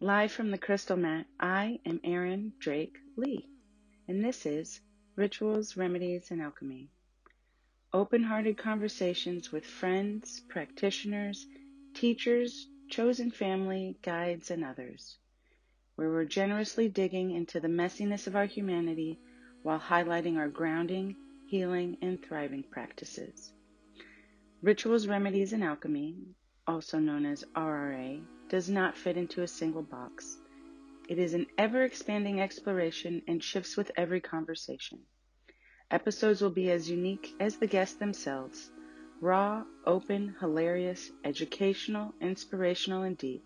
Live from the Crystal Mat, I am Aryn Drake Lee, and this is Rituals, Remedies, and Alchemy. Open hearted conversations with friends, practitioners, teachers, chosen family, guides, and others, where we're generously digging into the messiness of our humanity while highlighting our grounding, healing, and thriving practices. Rituals, Remedies, and Alchemy, also known as RRA, does not fit into a single box. It is an ever expanding exploration and shifts with every conversation. Episodes will be as unique as the guests themselves raw, open, hilarious, educational, inspirational, and deep.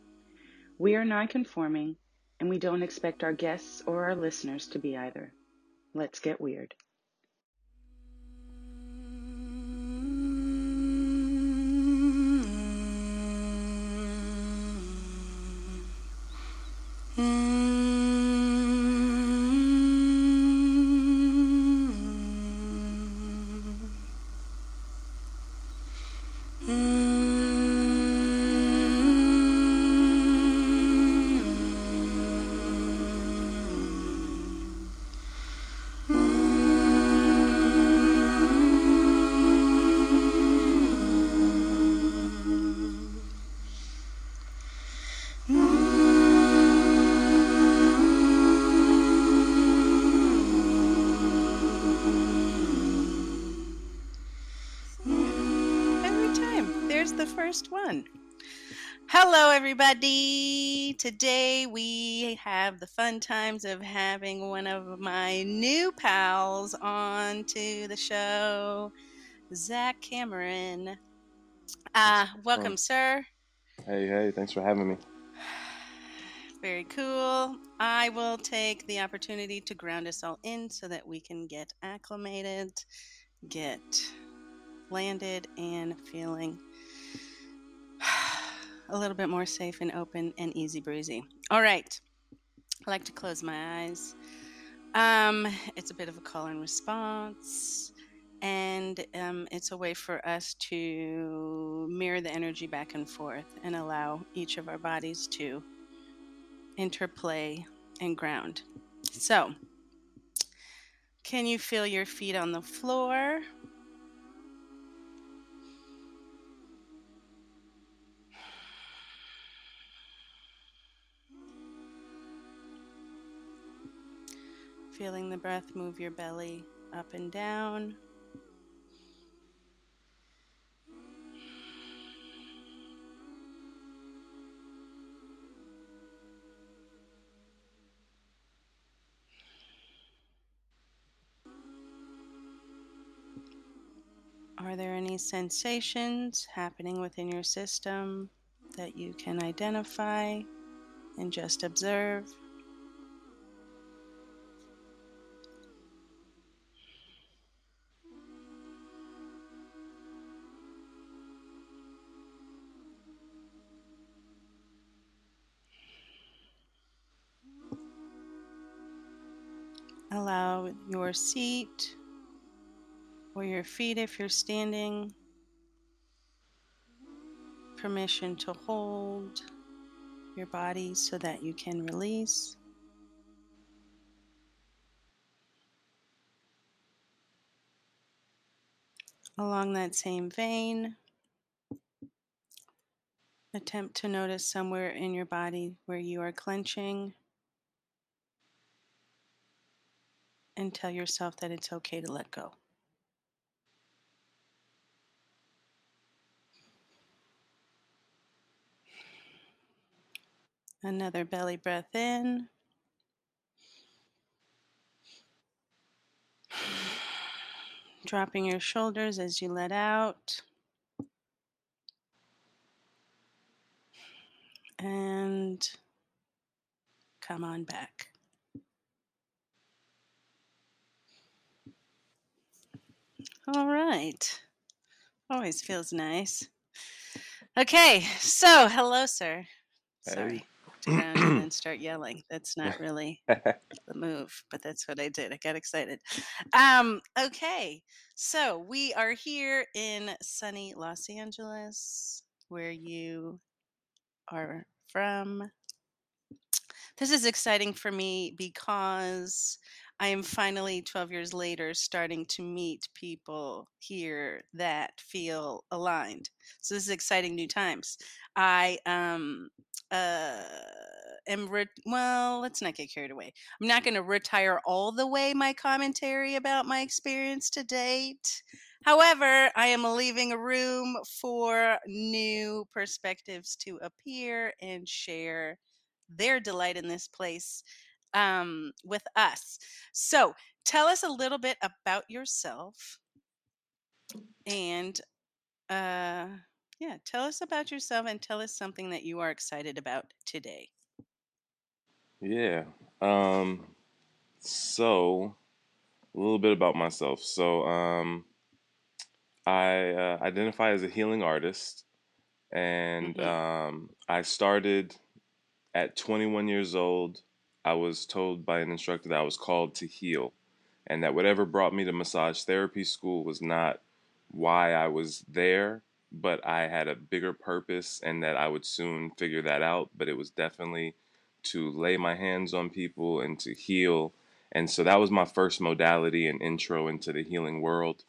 We are non-conforming, and we don't expect our guests or our listeners to be either. Let's get weird. Today we have the fun times of having one of my new pals on to the show, Zach Cameron. Uh, welcome, sir. Hey, hey, thanks for having me. Very cool. I will take the opportunity to ground us all in so that we can get acclimated, get landed, and feeling a little bit more safe and open and easy breezy. All right. I like to close my eyes. Um, it's a bit of a call and response, and um, it's a way for us to mirror the energy back and forth and allow each of our bodies to interplay and ground. So, can you feel your feet on the floor? Feeling the breath move your belly up and down. Are there any sensations happening within your system that you can identify and just observe? Your seat or your feet if you're standing permission to hold your body so that you can release. Along that same vein, attempt to notice somewhere in your body where you are clenching and tell yourself that it's okay to let go. Another belly breath in. Dropping your shoulders as you let out. And come on back. All right. Always feels nice. Okay, so hello, sir. Sorry. And then start yelling. That's not really the move, but that's what I did. I got excited. Um, okay, so we are here in sunny Los Angeles, where you are from. This is exciting for me because I am finally 12 years later starting to meet people here that feel aligned. So this is exciting new times. I um uh am re- well, let's not get carried away. I'm not going to retire all the way my commentary about my experience to date. However, I am leaving a room for new perspectives to appear and share their delight in this place um, with us. So, tell us a little bit about yourself and uh, yeah, tell us about yourself and tell us something that you are excited about today. Yeah. Um, so a little bit about myself. So um, I uh, identify as a healing artist, and Mm-hmm. um, I started at 21 years old. I was told by an instructor that I was called to heal, and that whatever brought me to massage therapy school was not why I was there, but I had a bigger purpose, and that I would soon figure that out. But it was definitely to lay my hands on people and to heal. And so that was my first modality and intro into the healing world,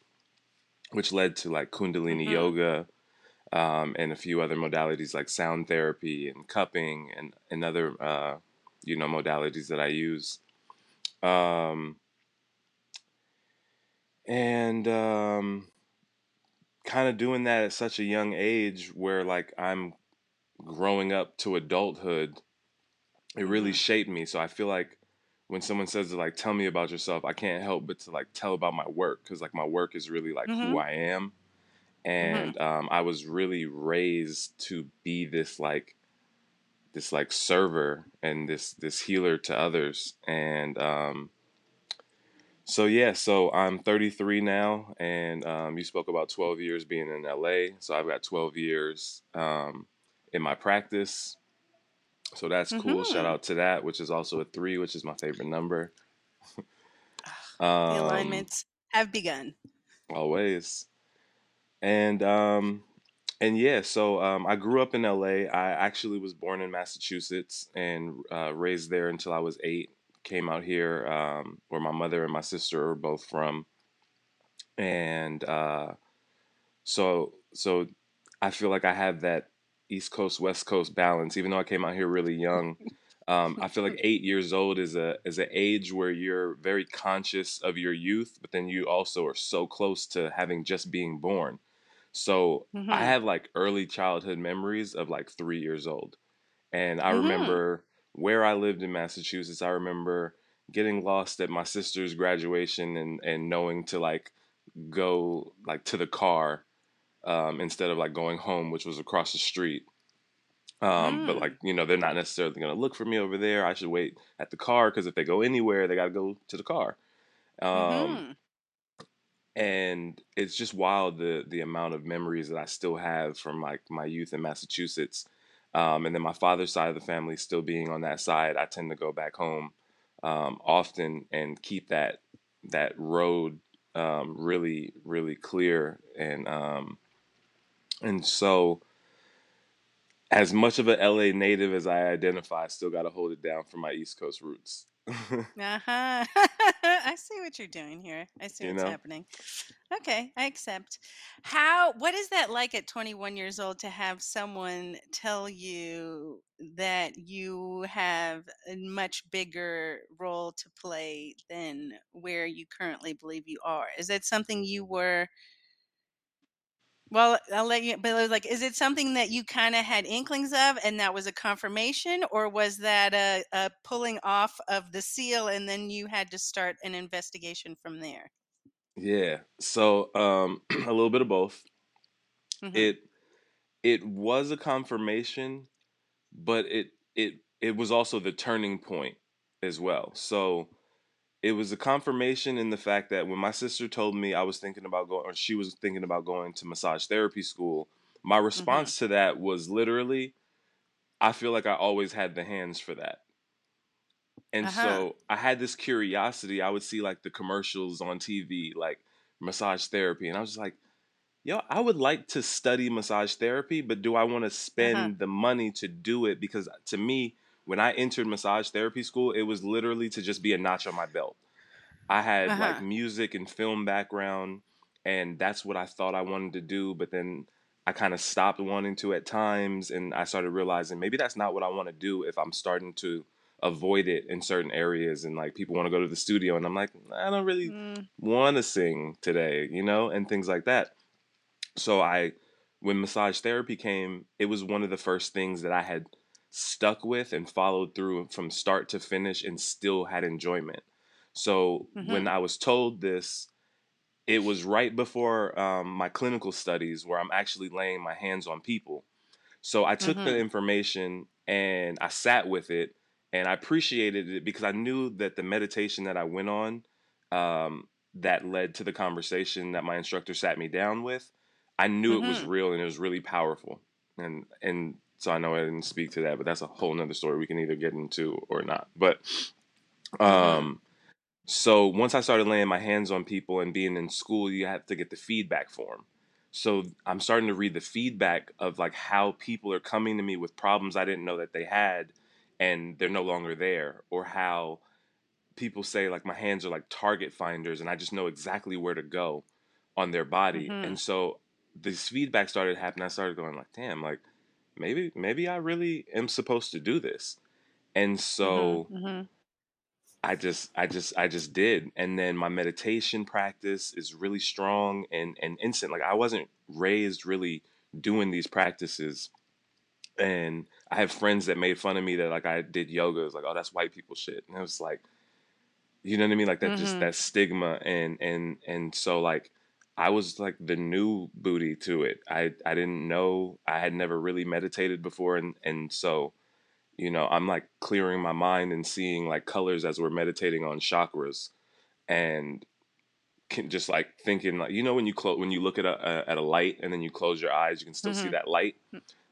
which led to like Kundalini Mm-hmm. yoga um, and a few other modalities like sound therapy and cupping and, and other, uh, you know, modalities that I use. Um, and um, kind of doing that at such a young age where like I'm growing up to adulthood, it really Mm-hmm. shaped me. So I feel like when someone says like tell me about yourself, I can't help but to like tell about my work because like my work is really like Mm-hmm. who I am, Mm-hmm. and um, I was really raised to be this like this like server and this this healer to others, and um, so yeah, so I'm 33 now, and um, you spoke about 12 years being in LA, so I've got 12 years um, in my practice. So that's cool. Shout Mm-hmm. out to that, which is also a three, which is my favorite number. The Um, alignments have begun. always. And um, and yeah, so um, I grew up in LA. I actually was born in Massachusetts and uh, raised there until I was eight. Came out here um, where my mother and my sister are both from, and uh, so so I feel like I have that East Coast West Coast balance. Even though I came out here really young, um, I feel like eight years old is a is an age where you're very conscious of your youth, but then you also are so close to having just being born. So I Mm-hmm. have like early childhood memories of like three years old. And I Mm-hmm. remember where I lived in Massachusetts. I remember getting lost at my sister's graduation and, and knowing to like go like to the car um, instead of like going home, which was across the street. Um, but Mm. like, you know, they're not necessarily going to look for me over there. I should wait at the car because if they go anywhere, they got to go to the car. Um, Mm-hmm. And it's just wild the the amount of memories that I still have from like my youth in Massachusetts. Um, and then my father's side of the family still being on that side, I tend to go back home um, often and keep that that road um, really really clear and um, and so as much of a LA native as I identify, I still got to hold it down for my East Coast roots. Uh-huh. I see what you're doing here. I see you what's know? happening. Okay, I accept. How what is that like at 21 years old to have someone tell you that you have a much bigger role to play than where you currently believe you are? Is that something you were well, I'll let you but it was like is it something that you kind of had inklings of and that was a confirmation or was that a, a pulling off of the seal and then you had to start an investigation from there? Yeah. So um, a little bit of both. Mhm. It it was a confirmation, but it it it was also the turning point as well. So it was a confirmation in the fact that when my sister told me I was thinking about going or she was thinking about going to massage therapy school, my Mhm. response to that was literally I feel like I always had the hands for that. And Uh-huh. so I had this curiosity. I would see like the commercials on TV, like massage therapy, and I was just like, yo, I would like to study massage therapy, but do I want to Uh-huh. spend the money to do it? Because to me, when I entered massage therapy school, it was literally to just be a notch on my belt. I had Uh-huh. like music and film background, and that's what I thought I wanted to do. But then I kind of stopped wanting to at times, and I started realizing maybe that's not what I want to do if I'm starting to avoid it in certain areas. And like people want to go to the studio, and I'm like, I don't really Mm, want to sing today, you know, and things like that. So I, when massage therapy came, it was one of the first things that I had stuck with and followed through from start to finish and still had enjoyment. So when Mhm. I was told this, it was right before um, my clinical studies where I'm actually laying my hands on people. So I took the Mhm. information and I sat with it and I appreciated it because I knew that the meditation that I went on um, that led to the conversation that my instructor sat me down with, I knew it was Mhm. real and it was really powerful. And and so I know I didn't speak to that, but that's a whole nother story we can either get into or not. But um, so once I started laying my hands on people and being in school, you have to get the feedback form. So I'm starting to read the feedback of like how people are coming to me with problems I didn't know that they had and they're no longer there or how people say like my hands are like target finders and I just know exactly where to go on their body. Mhm. And so this feedback started happening. I started going like, damn, like maybe maybe I really am supposed to do this. And so Mhm. Mhm. I just I just I just did. And then my meditation practice is really strong and and instant. Like I wasn't raised really doing these practices. And I have friends that made fun of me that like I did yoga. It was like, oh, that's white people shit. And it was like, you know what I mean? Like that just Mhm. that stigma and and and so like I was like the new booty to it. I I didn't know I had never really meditated before and and so you know i'm like clearing my mind and seeing like colors as we're meditating on chakras and can just like thinking like you know when you close when you look at a, a at a light and then you close your eyes you can still see Mhm. that light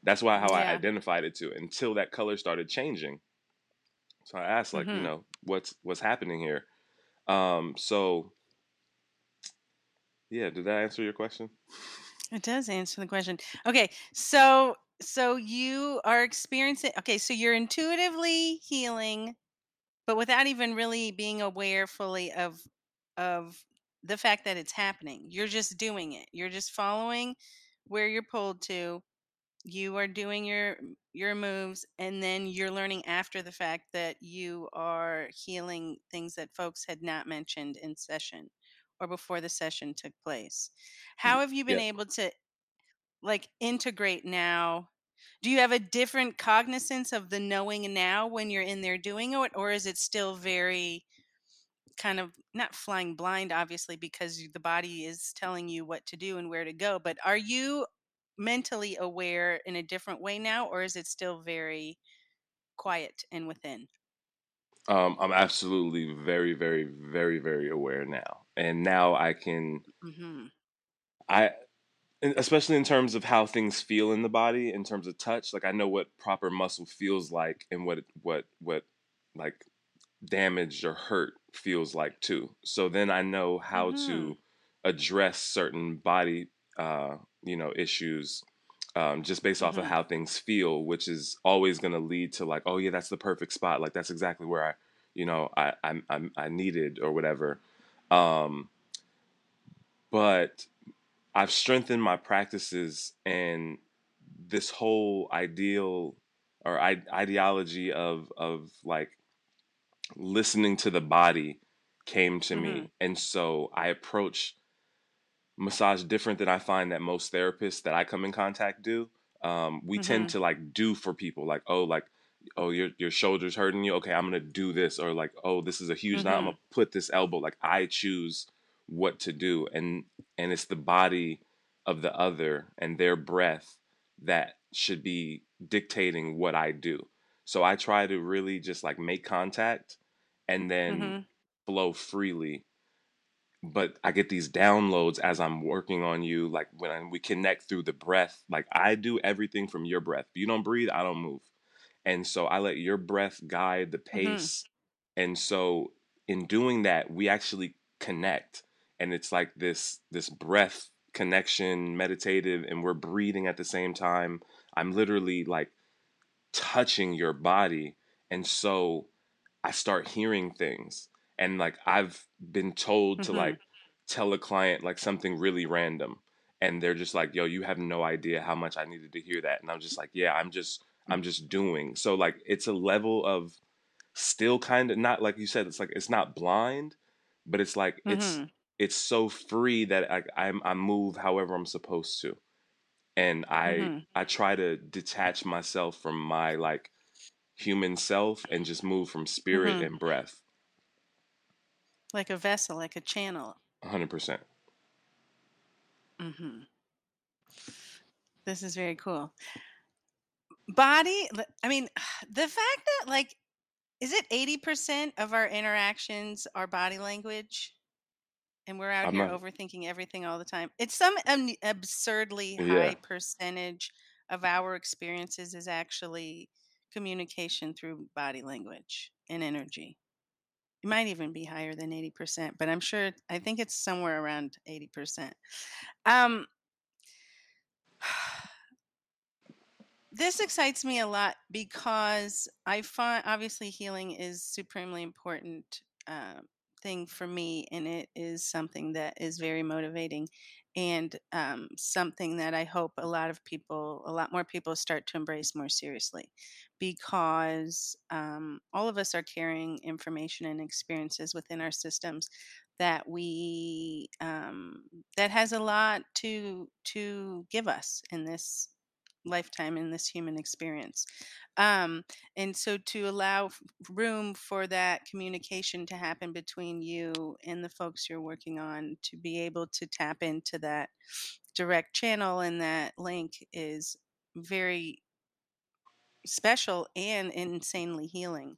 that's why how i identified it to until that color started changing so i asked like you Mhm. know what's what's happening here um so yeah did that answer your question It does answer the question. Okay, so so you are experiencing okay, so you're intuitively healing, but without even really being aware fully of of the fact that it's happening. You're just doing it. You're just following where you're pulled to. You are doing your your moves and then you're learning after the fact that you are healing things that folks had not mentioned in session or before the session took place. How have you been yeah. able to like integrate now? Do you have a different cognizance of the knowing now when you're in there doing it or is it still very kind of not flying blind obviously because you- the body is telling you what to do and where to go but are you mentally aware in a different way now or is it still very quiet and within? Um i'm absolutely very very very very aware now and now i can hmm I especially in terms of how things feel in the body in terms of touch like i know what proper muscle feels like and what what what like damaged or hurt feels like too so then i know how hmm to address certain body uh you know issues um, just based off of hmm how things feel which is always going to lead to like oh yeah that's the perfect spot like that's exactly where i you know i i, I, I needed or whatever um but I've strengthened my practices and this whole ideal or I- ideology of of like listening to the body came to hmm me and so I approach massage different than I find that most therapists that I come in contact do. Um, we tend hmm to like do for people like oh like oh your your shoulders hurting you okay I'm gonna do this or like oh this is a huge knot I'm hmm gonna put this elbow like I choose what to do and and it's the body of the other and their breath that should be dictating what I do. So I try to really just like make contact and then hmm flow freely but I get these downloads as I'm working on you. Like when I, we connect through the breath, like I do everything from your breath. If you don't breathe, I don't move. And so I let your breath guide the hmm pace. And so in doing that, we actually connect. And it's like this this breath connection, meditative, and we're breathing at the same time. I'm literally like touching your body and so I start hearing things and like I've been told to Mm-hmm. like tell a client like something really random and they're just like yo you have no idea how much I needed to hear that and I'm just like yeah I'm just I'm just doing so like it's a level of still kind of not like you said it's like it's not blind but it's like it's Mm-hmm. it's so free that I I'm, I move however I'm supposed to and I Mm-hmm. I try to detach myself from my like human self and just move from spirit Mm-hmm. and breath Like a vessel, like a channel. 100% Mm-hmm. This is very cool. Body, I mean, the fact that like, is it 80% of our interactions are body language? And we're out I'm here not overthinking everything all the time. It's some um, absurdly yeah high percentage of our experiences is actually communication through body language and energy. It might even be higher than 80%, but I'm sure, I think it's somewhere around 80%. Um, this excites me a lot because I find obviously healing is supremely important uh, thing for me, and it is something that is very motivating and um, something that I hope a lot of people, a lot more people, start to embrace more seriously, because um, all of us are carrying information and experiences within our systems that we um, that has a lot to to give us in this lifetime in this human experience. Um, and so to allow room for that communication to happen between you and the folks you're working on to be able to tap into that direct channel and that link is very special and insanely healing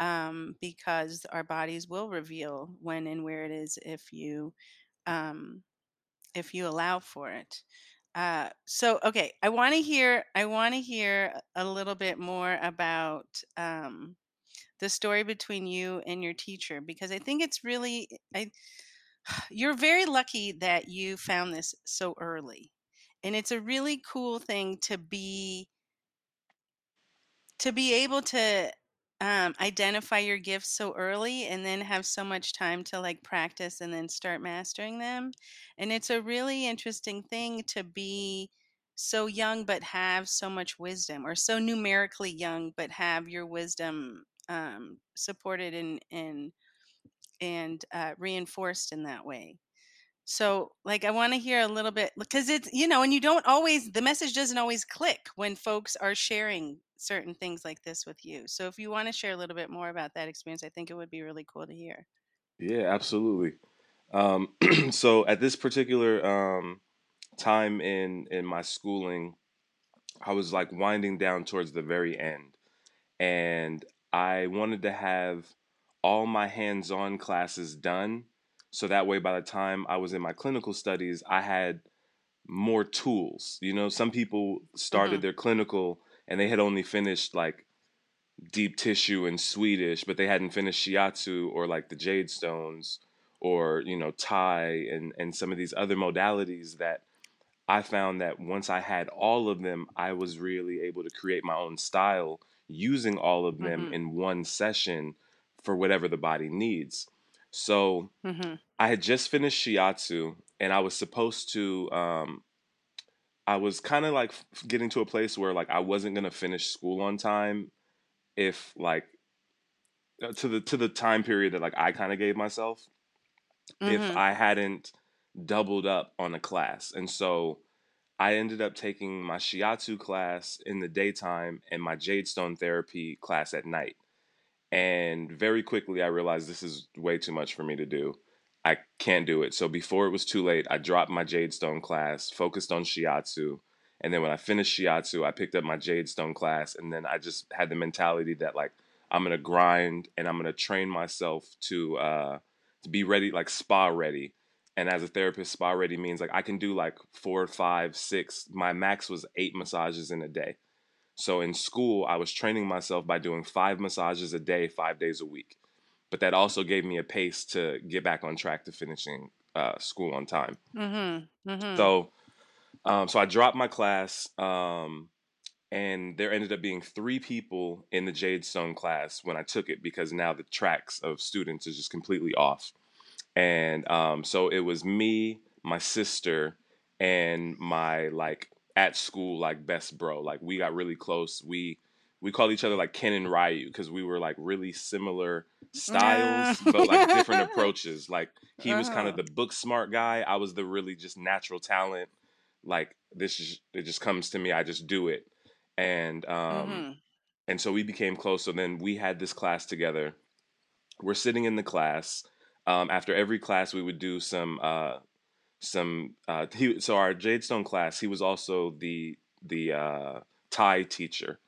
um, because our bodies will reveal when and where it is if you um, if you allow for it. Uh, so okay, I want to hear. I want to hear a little bit more about um, the story between you and your teacher because I think it's really. I you're very lucky that you found this so early, and it's a really cool thing to be to be able to um, identify your gifts so early and then have so much time to like practice and then start mastering them. And it's a really interesting thing to be so young but have so much wisdom or so numerically young but have your wisdom um, supported and and and uh, reinforced in that way so, like, I want to hear a little bit because it's, you know, and you don't always, the message doesn't always click when folks are sharing certain things like this with you. So, if you want to share a little bit more about that experience, I think it would be really cool to hear. yeah absolutely um so at this particular um time in in my schooling I was like winding down towards the very end and I wanted to have all my hands-on classes done so that way by the time I was in my clinical studies I had more tools you know some people started Mm their clinical and they had only finished like deep tissue and Swedish but they hadn't finished shiatsu or like the jade stones or you know Thai and and some of these other modalities that I found that once I had all of them, I was really able to create my own style using all of them Mm in one session for whatever the body needs. So hmm. I had just finished shiatsu and I was supposed to, um, I was kind of like getting to a place where like I wasn't going to finish school on time if like uh, to the to the time period that like I kind of gave myself if Mm I hadn't doubled up on a class. And so I ended up taking my shiatsu class in the daytime and my jade stone therapy class at night. And very quickly I realized this is way too much for me to do. I can't do it. So before it was too late, I dropped my jade stone class, focused on shiatsu, and then when I finished shiatsu, I picked up my jade stone class and then I just had the mentality that like I'm going to grind and I'm going to train myself to uh to be ready like spa ready. And as a therapist spa ready means like i can do like four five six my max was eight massages in a day. So in school i was training myself by doing five massages a day five days a week but that also gave me a pace to get back on track to finishing uh, school on time Mm hmm. Mm hmm. so um, so i dropped my class um, and there ended up being three people in the Jade Stone class when I took it because now the tracks of students is just completely off. And um, so it was me, my sister, and my like at school like best bro. Like we got really close. We we called each other like Ken and Ryu because we were like really similar styles, but like different approaches. Like he was kind of Uh-huh. the book smart guy. I was the really just natural talent. Like this is it just comes to me. I just do it. And um Mhm. and so we became close. So then we had this class together. We're sitting in the class. Um, after every class, we would do some uh, some. Uh, he, so our Jadestone class, he was also the the uh, Thai teacher,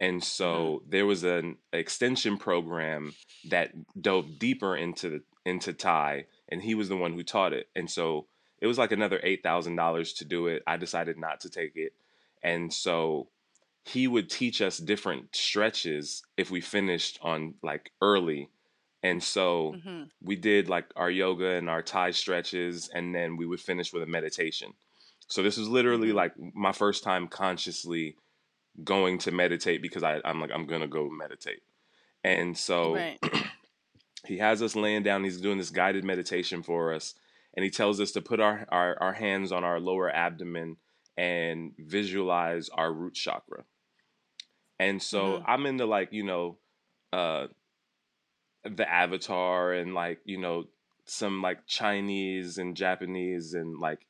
and Mhm. so there was an extension program that dove deeper into the into Thai, and he was the one who taught it. And so it was like another eight thousand dollars to do it. I decided not to take it, and so he would teach us different stretches if we finished on like early. And so Mhm. we did like our yoga and our Thai stretches, and then we would finish with a meditation. So this was literally Mhm. like my first time consciously going to meditate because I, I'm like, I'm gonna go meditate. And so Right. he has us laying down, he's doing this guided meditation for us, and he tells us to put our, our, our hands on our lower abdomen and visualize our root chakra. And so Mhm. I'm into like, you know, uh the avatar and like, you know, some like Chinese and Japanese and like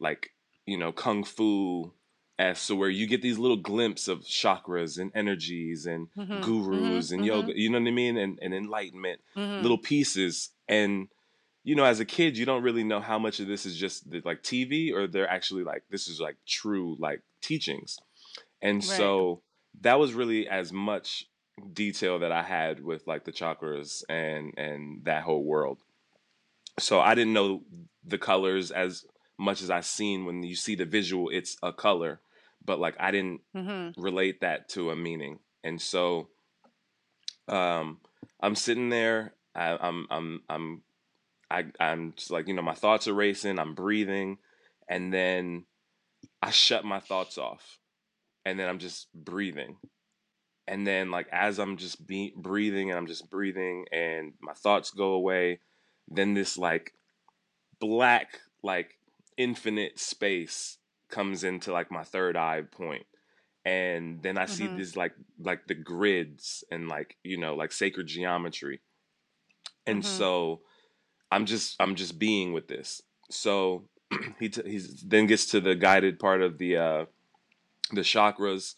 like, you know, kung fu as so where you get these little glimpses of chakras and energies and Mhm. gurus Mhm. and yoga, you know what I mean? And and enlightenment, Mhm. little pieces. And you know, as a kid, you don't really know how much of this is just the, like TV or they're actually like this is like true like teachings. And Right. so that was really as much detail that I had with like the chakras and and that whole world. So I didn't know the colors as much as I seen when you see the visual, it's a color, but like I didn't Mhm. relate that to a meaning. And so um I'm sitting there, I, I'm I'm I'm I I'm just like, you know, my thoughts are racing, I'm breathing, and then I shut my thoughts off. And then I'm just breathing. And then like as I'm just be- breathing and I'm just breathing and my thoughts go away, then this like black like infinite space comes into like my third eye point and then i see Mhm. this like like the grids and like you know like sacred geometry and Mhm. so i'm just i'm just being with this so he t- he's then gets to the guided part of the uh the chakras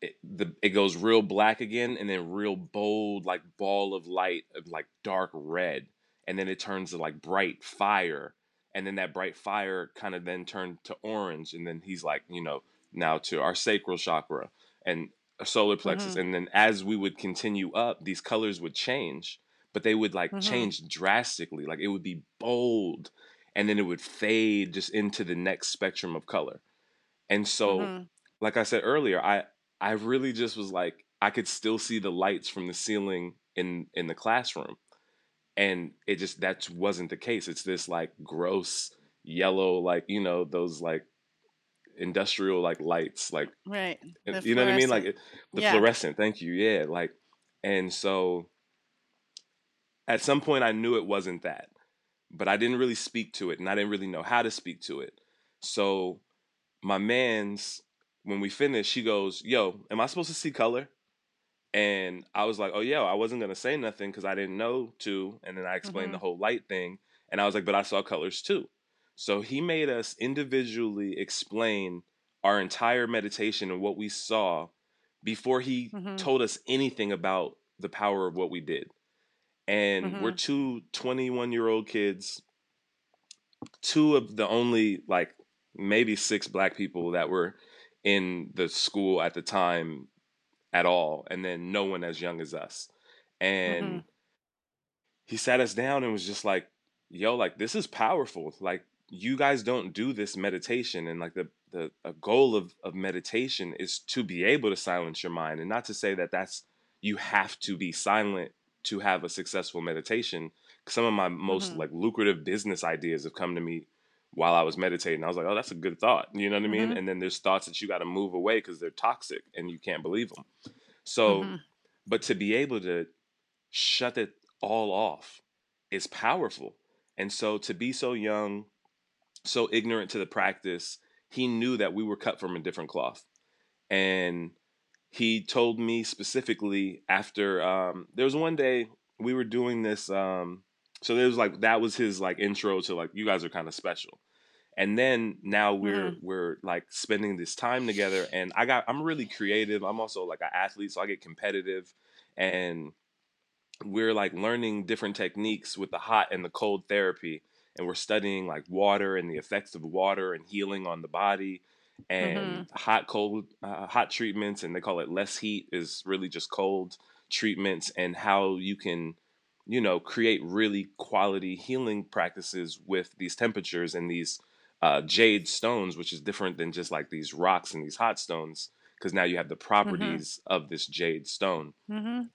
it, the it goes real black again and then real bold like ball of light of like dark red and then it turns to like bright fire and then that bright fire kind of then turned to orange and then he's like you know now to our sacral chakra and solar plexus Mhm. and then as we would continue up these colors would change but they would like Mhm. change drastically like it would be bold and then it would fade just into the next spectrum of color and so Mhm. like I said earlier, I I really just was like I could still see the lights from the ceiling in in the classroom, and it just that wasn't the case. It's this like gross yellow, like you know those like industrial like lights, like Right. The you know what I mean, like the Yeah. fluorescent. Thank you, yeah, like and so at some point I knew it wasn't that, but I didn't really speak to it, and I didn't really know how to speak to it. So my man's when we finished, she goes, "Yo, am I supposed to see color?" And I was like, "Oh, yeah, I wasn't gonna say nothing because I didn't know to." And then I explained the Mhm. whole light thing, and I was like, "But I saw colors too." So he made us individually explain our entire meditation and what we saw before he Mhm. told us anything about the power of what we did. And we're Mhm. two 21 year old kids, two of the only like maybe six black people that were in the school at the time at all, and then no one as young as us. And Mhm. he sat us down and was just like, "Yo, like this is powerful. Like you guys don't do this meditation, and like the the a goal of of meditation is to be able to silence your mind, and not to say that that's you have to be silent to have a successful meditation. Some of my most Mhm. like lucrative business ideas have come to me while I was meditating. I was like, oh, that's a good thought. You know what I mean? Mhm. And then there's thoughts that you got to move away because they're toxic and you can't believe them. So, Mhm. but to be able to shut it all off is powerful. And so to be so young, so ignorant to the practice, he knew that we were cut from a different cloth. And he told me specifically after um, there was one day we were doing this um, so there was like that was his like intro to like you guys are kind of special. And then now we're we're like spending this time together and i got i'm really creative. I'm also like an athlete so i get competitive and we're like learning different techniques with the hot and the cold therapy and we're studying like water and the effects of water and healing on the body and hot cold uh, hot treatments and they call it less heat is really just cold treatments and how you can you know create really quality healing practices with these temperatures and these uh, jade stones which is different than just like these rocks and these hot stones because now you have the properties of this jade stone Mhm.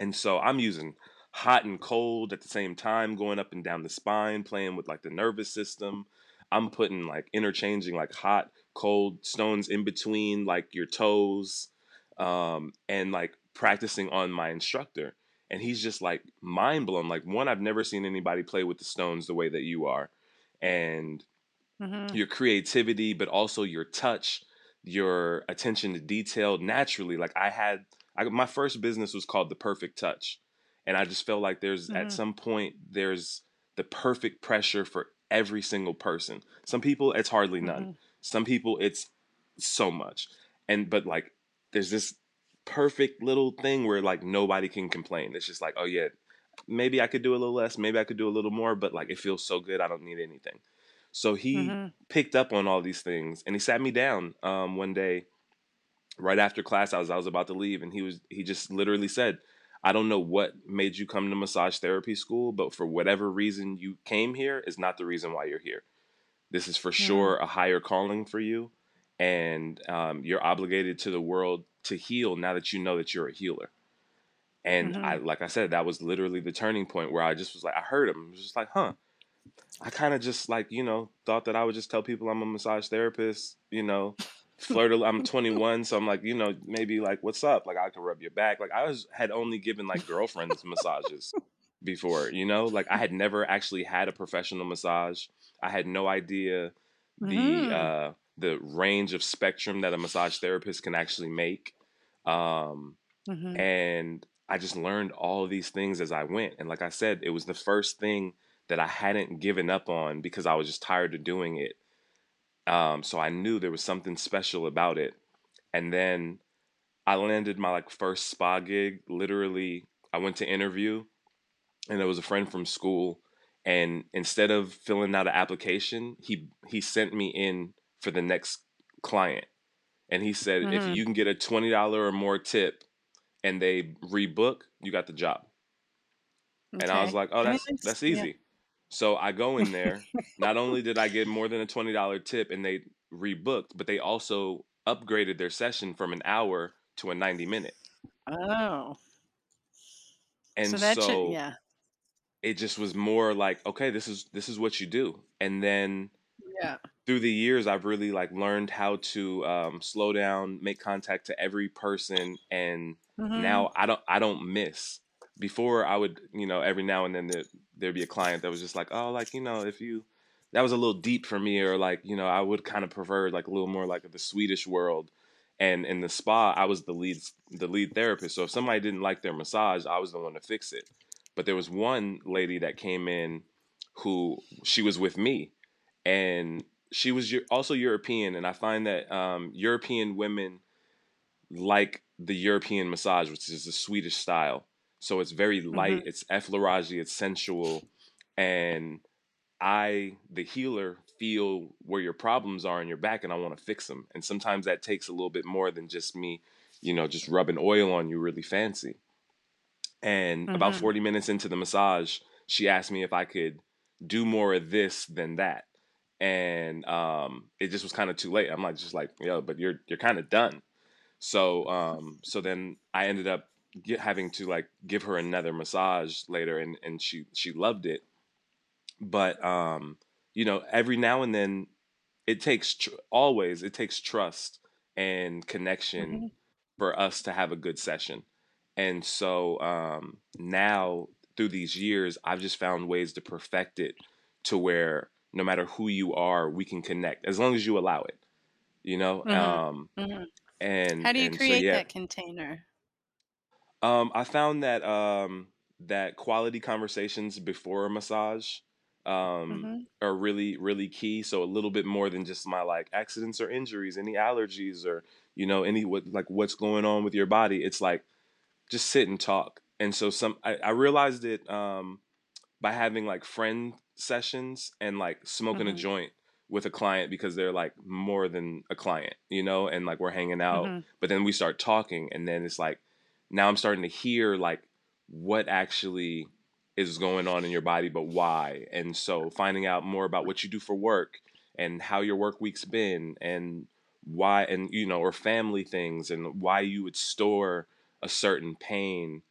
and so I'm using hot and cold at the same time, going up and down the spine, playing with like the nervous system. I'm putting like interchanging like hot, cold stones in between like your toes, um, and like practicing on my instructor. And he's just like mind blown. Like, one, I've never seen anybody play with the stones the way that you are. And Mhm. your creativity, but also your touch, your attention to detail naturally. Like I had, I, my first business was called The Perfect Touch. And I just felt like there's at Mhm. some point, there's the perfect pressure for every single person. Some people, it's hardly none. Mhm. Some people, it's so much. And, but like, there's this perfect little thing where like nobody can complain. It's just like, oh yeah, maybe I could do a little less, maybe I could do a little more, but like it feels so good, I don't need anything. So he Mhm. picked up on all these things and he sat me down um, one day right after class I was I was about to leave and he was he just literally said I don't know what made you come to massage therapy school but for whatever reason you came here is not the reason why you're here this is for sure a higher calling for you and um, you're obligated to the world to heal now that you know that you're a healer and I Mhm. like I said that was literally the turning point where I just was like I heard him I was just like huh I kind of just like you know thought that I would just tell people I'm a massage therapist. You know, flirt. I'm 21, so I'm like you know maybe like what's up? Like I could rub your back. Like I was had only given like girlfriends massages before. You know, like I had never actually had a professional massage. I had no idea the Mhm. uh, the range of spectrum that a massage therapist can actually make. Um, Mhm. and I just learned all of these things as I went. And like I said, it was the first thing that I hadn't given up on because I was just tired of doing it. Um, so I knew there was something special about it. And then I landed my like first spa gig. Literally, I went to interview, and there was a friend from school. And instead of filling out an application, he he sent me in for the next client. And he said, if Mhm. you can get a twenty dollar or more tip, and they rebook, you got the job. And I was like, oh, that's that's yeah. easy. So I go in there. Not only did I get more than a twenty dollar tip, and they rebooked, but they also upgraded their session from an hour to a ninety minute. Oh. So And that should so yeah. it just was more like, okay, this is this is what you do. And then Yeah. through the years, I've really like learned how to um, slow down, make contact to every person, and Mhm. now I don't I don't miss. Before I would, you know, every now and then there, there'd be a client that was just like, oh, like you know, if you that was a little deep for me, or like you know, I would kind of prefer like a little more like the Swedish world. And in the spa, I was the lead the lead therapist. So if somebody didn't like their massage, I was the one to fix it. But there was one lady that came in who she was with me, and she was also European, and I find that um, European women like the European massage, which is the Swedish style. So it's very light, Mhm. it's effleurage, it's sensual, and I, the healer, feel where your problems are in your back, and I want to fix them. And sometimes that takes a little bit more than just me, you know, just rubbing oil on you really fancy. And about Mhm. 40 minutes into the massage, she asked me if I could do more of this than that. And um, it just was kind of too late. I'm like, just like, yo, but you're you're kind of done. So um, so then I ended up get, having to like give her another massage later, and and she she loved it. But um, you know, every now and then it takes tr- always it takes trust and connection Mm-hmm. for us to have a good session. And so um, now through these years, I've just found ways to perfect it to where no matter who you are, we can connect as long as you allow it. You know, Mhm. um, hmm and How do you and so create yeah, that container? um, I found that um, that quality conversations before a massage um, hmm are really really key. So a little bit more than just my like accidents or injuries, any allergies or you know any what like what's going on with your body. It's like just sit and talk. And so some I, I realized it um, by having like friend sessions and like smoking a hmm joint with a client because they're like more than a client, you know, and like we're hanging out. hmm But then we start talking, and then it's like now I'm starting to hear like what actually is going on in your body, but why. And so finding out more about what you do for work and how your work week's been and why, and you know, or family things and why you would store a certain pain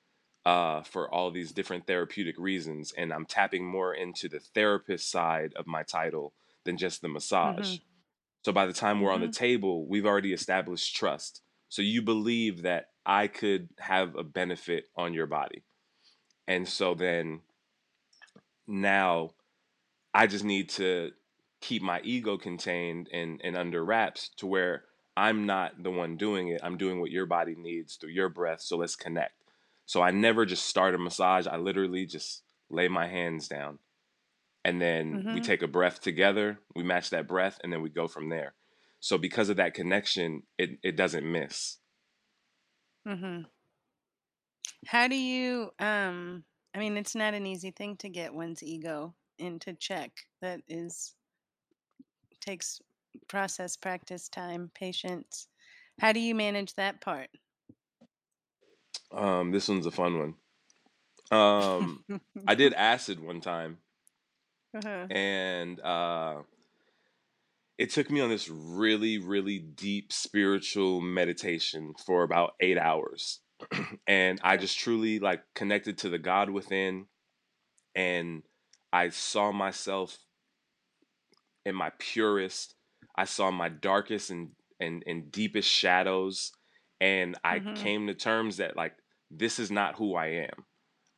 uh, for all these different therapeutic reasons. And I'm tapping more into the therapist side of my title than just the massage. So by the time we're on the hmm table, we've already established trust. So you believe that I could have a benefit on your body. And so then now I just need to keep my ego contained and, and under wraps to where I'm not the one doing it. I'm doing what your body needs through your breath. So let's connect. So I never just start a massage. I literally just lay my hands down and then we hmm take a breath together. We match that breath and then we go from there. So because of that connection, it, it doesn't miss. hmm How do you um I mean it's not an easy thing to get one's ego into check. That is takes process, practice, time, patience. How do you manage that part? Um, this one's a fun one. Um, I did acid one time uh-huh. and uh, it took me on this really, really deep spiritual meditation for about eight hours. and I just truly like connected to the God within and I saw myself in my purest. I saw my darkest and, and, and deepest shadows. And I Mhm. came to terms that like this is not who I am.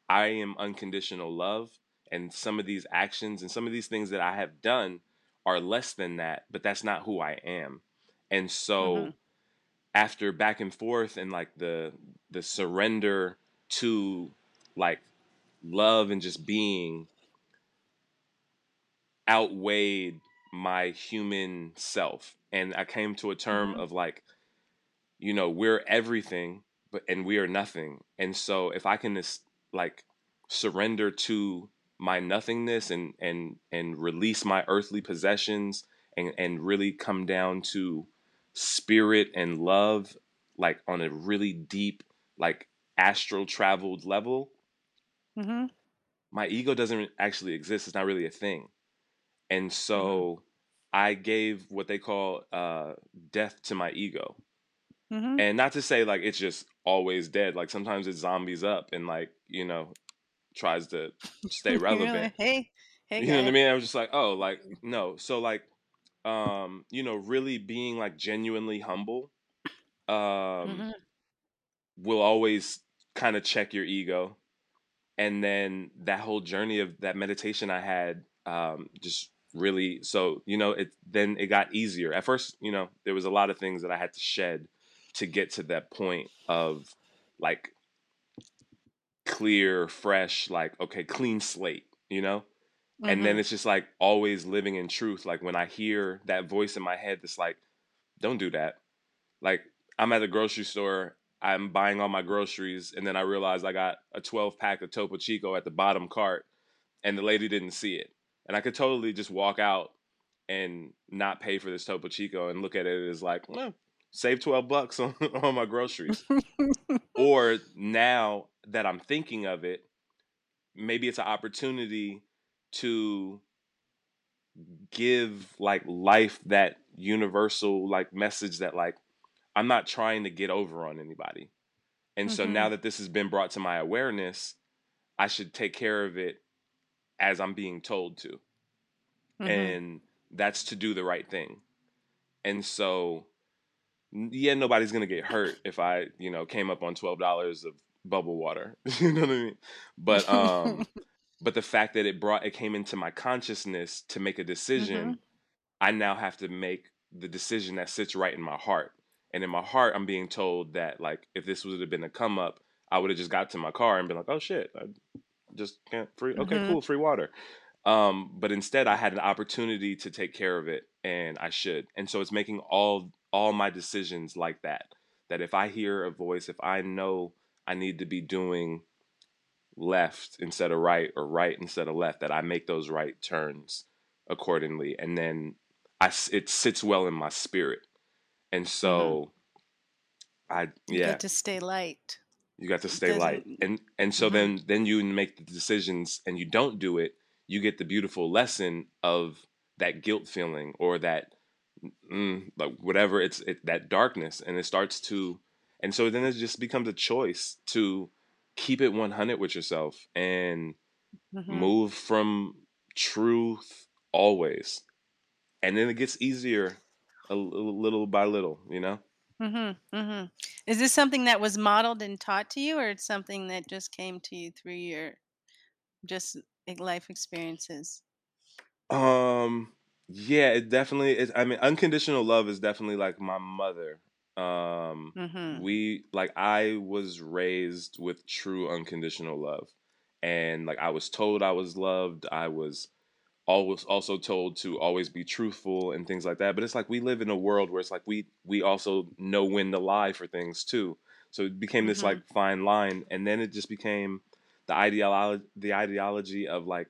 I am unconditional love. And some of these actions and some of these things that I have done are less than that, but that's not who I am. And so Mhm. after back and forth and like the the surrender to like love and just being outweighed my human self. And I came to a term Mhm. of like, you know, we're everything, but and we are nothing. And so if I can just like surrender to my nothingness and and and release my earthly possessions and and really come down to spirit and love like on a really deep like astral traveled level mm-hmm. my ego doesn't actually exist it's not really a thing and so i gave what they call uh death to my ego Mhm. and not to say like it's just always dead like sometimes it zombies up and like you know tries to stay relevant. hey, hey you know what i mean? I was just like oh like no. So like um you know really being like genuinely humble um Mhm. will always kind of check your ego. And then that whole journey of that meditation i had um just really so you know it then it got easier. At first you know there was a lot of things that i had to shed to get to that point of like clear fresh like okay clean slate you know? And then Mhm. it's just like always living in truth like when i hear that voice in my head that's like don't do that. Like i'm at the grocery store i'm buying all my groceries and then i realize i got a 12 pack of topo chico at the bottom cart and the lady didn't see it. And i could totally just walk out and not pay for this topo chico and look at it as like well, save 12 bucks on, on my groceries or now that i'm thinking of it maybe it's an opportunity to give like life that universal like message that like I'm not trying to get over on anybody. And so now Mhm. that this has been brought to my awareness, I should take care of it as I'm being told to. Mhm. and that's to do the right thing. And so, yeah, nobody's gonna get hurt if I, you know, came up on twelve dollars of bubble water. you know what I mean? But um, but the fact that it brought it came into my consciousness to make a decision, I now have to make the decision that sits right in my heart. And in my heart, I'm being told that like if this would have been a come up, I would have just got to my car and been like, oh shit, I just can't free. Okay, Mhm. cool, free water. Um, but instead, I had an opportunity to take care of it, and I should. And so it's making all all my decisions like that. That if I hear a voice, if I know I need to be doing left instead of right or right instead of left, that I make those right turns accordingly, and then I it sits well in my spirit. And so I yeah. You get to stay light. you got to stay light and and so Mhm. then then you make the decisions and you don't do it you get the beautiful lesson of that guilt feeling or that mm, like whatever it's it, that darkness and it starts to and so then it just becomes a choice to keep it 100 with yourself and Mhm. move from truth always and then it gets easier a, little little by little you know Mm-hmm, mm-hmm. Is this something that was modeled and taught to you, or it's something that just came to you through your just like, life experiences? Um, yeah, it definitely is. I mean, unconditional love is definitely like my mother. Um, Mm-hmm. we like I was raised with true unconditional love, and like I was told I was loved. I was always also told to always be truthful and things like that. But it's like we live in a world where it's like we we also know when to lie for things too. So it became this Mhm. like fine line, and then it just became the ideology the ideology of like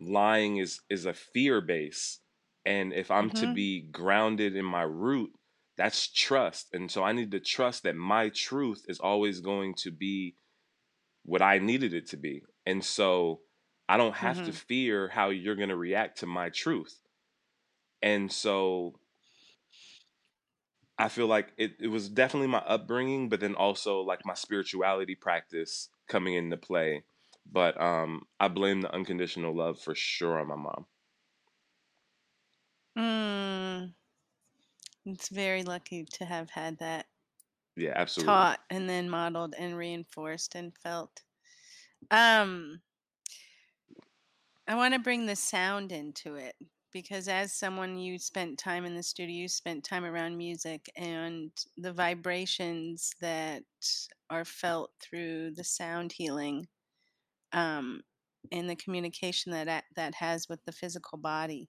lying is is a fear base and if i'm to Mhm. be grounded in my root that's trust and so i need to trust that my truth is always going to be what i needed it to be and so i don't have to Mhm. fear how you're going to react to my truth and so i feel like it, it was definitely my upbringing but then also like my spirituality practice coming into play but um i blame the unconditional love for sure on my mom Mm. It's very lucky to have had that yeah absolutely taught and then modeled and reinforced and felt. Um, I want to bring the sound into it because as someone you spent time in the studio, you spent time around music and the vibrations that are felt through the sound healing um, and the communication that that- has with the physical body.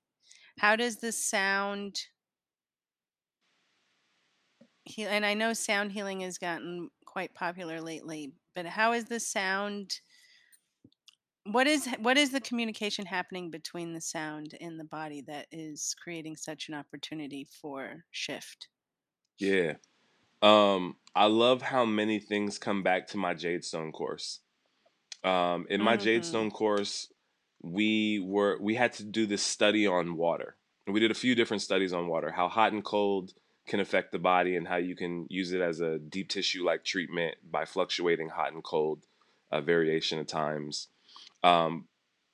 How does the sound heal? And I know sound healing has gotten quite popular lately, but how is the sound? What is what is the communication happening between the sound and the body that is creating such an opportunity for shift? Yeah. Um, I love how many things come back to my Jade Stone course. Um, in my Mhm. Jadestone course, we were we had to do this study on water. And we did a few different studies on water, how hot and cold can affect the body and how you can use it as a deep tissue like treatment by fluctuating hot and cold uh, variation of times. Um,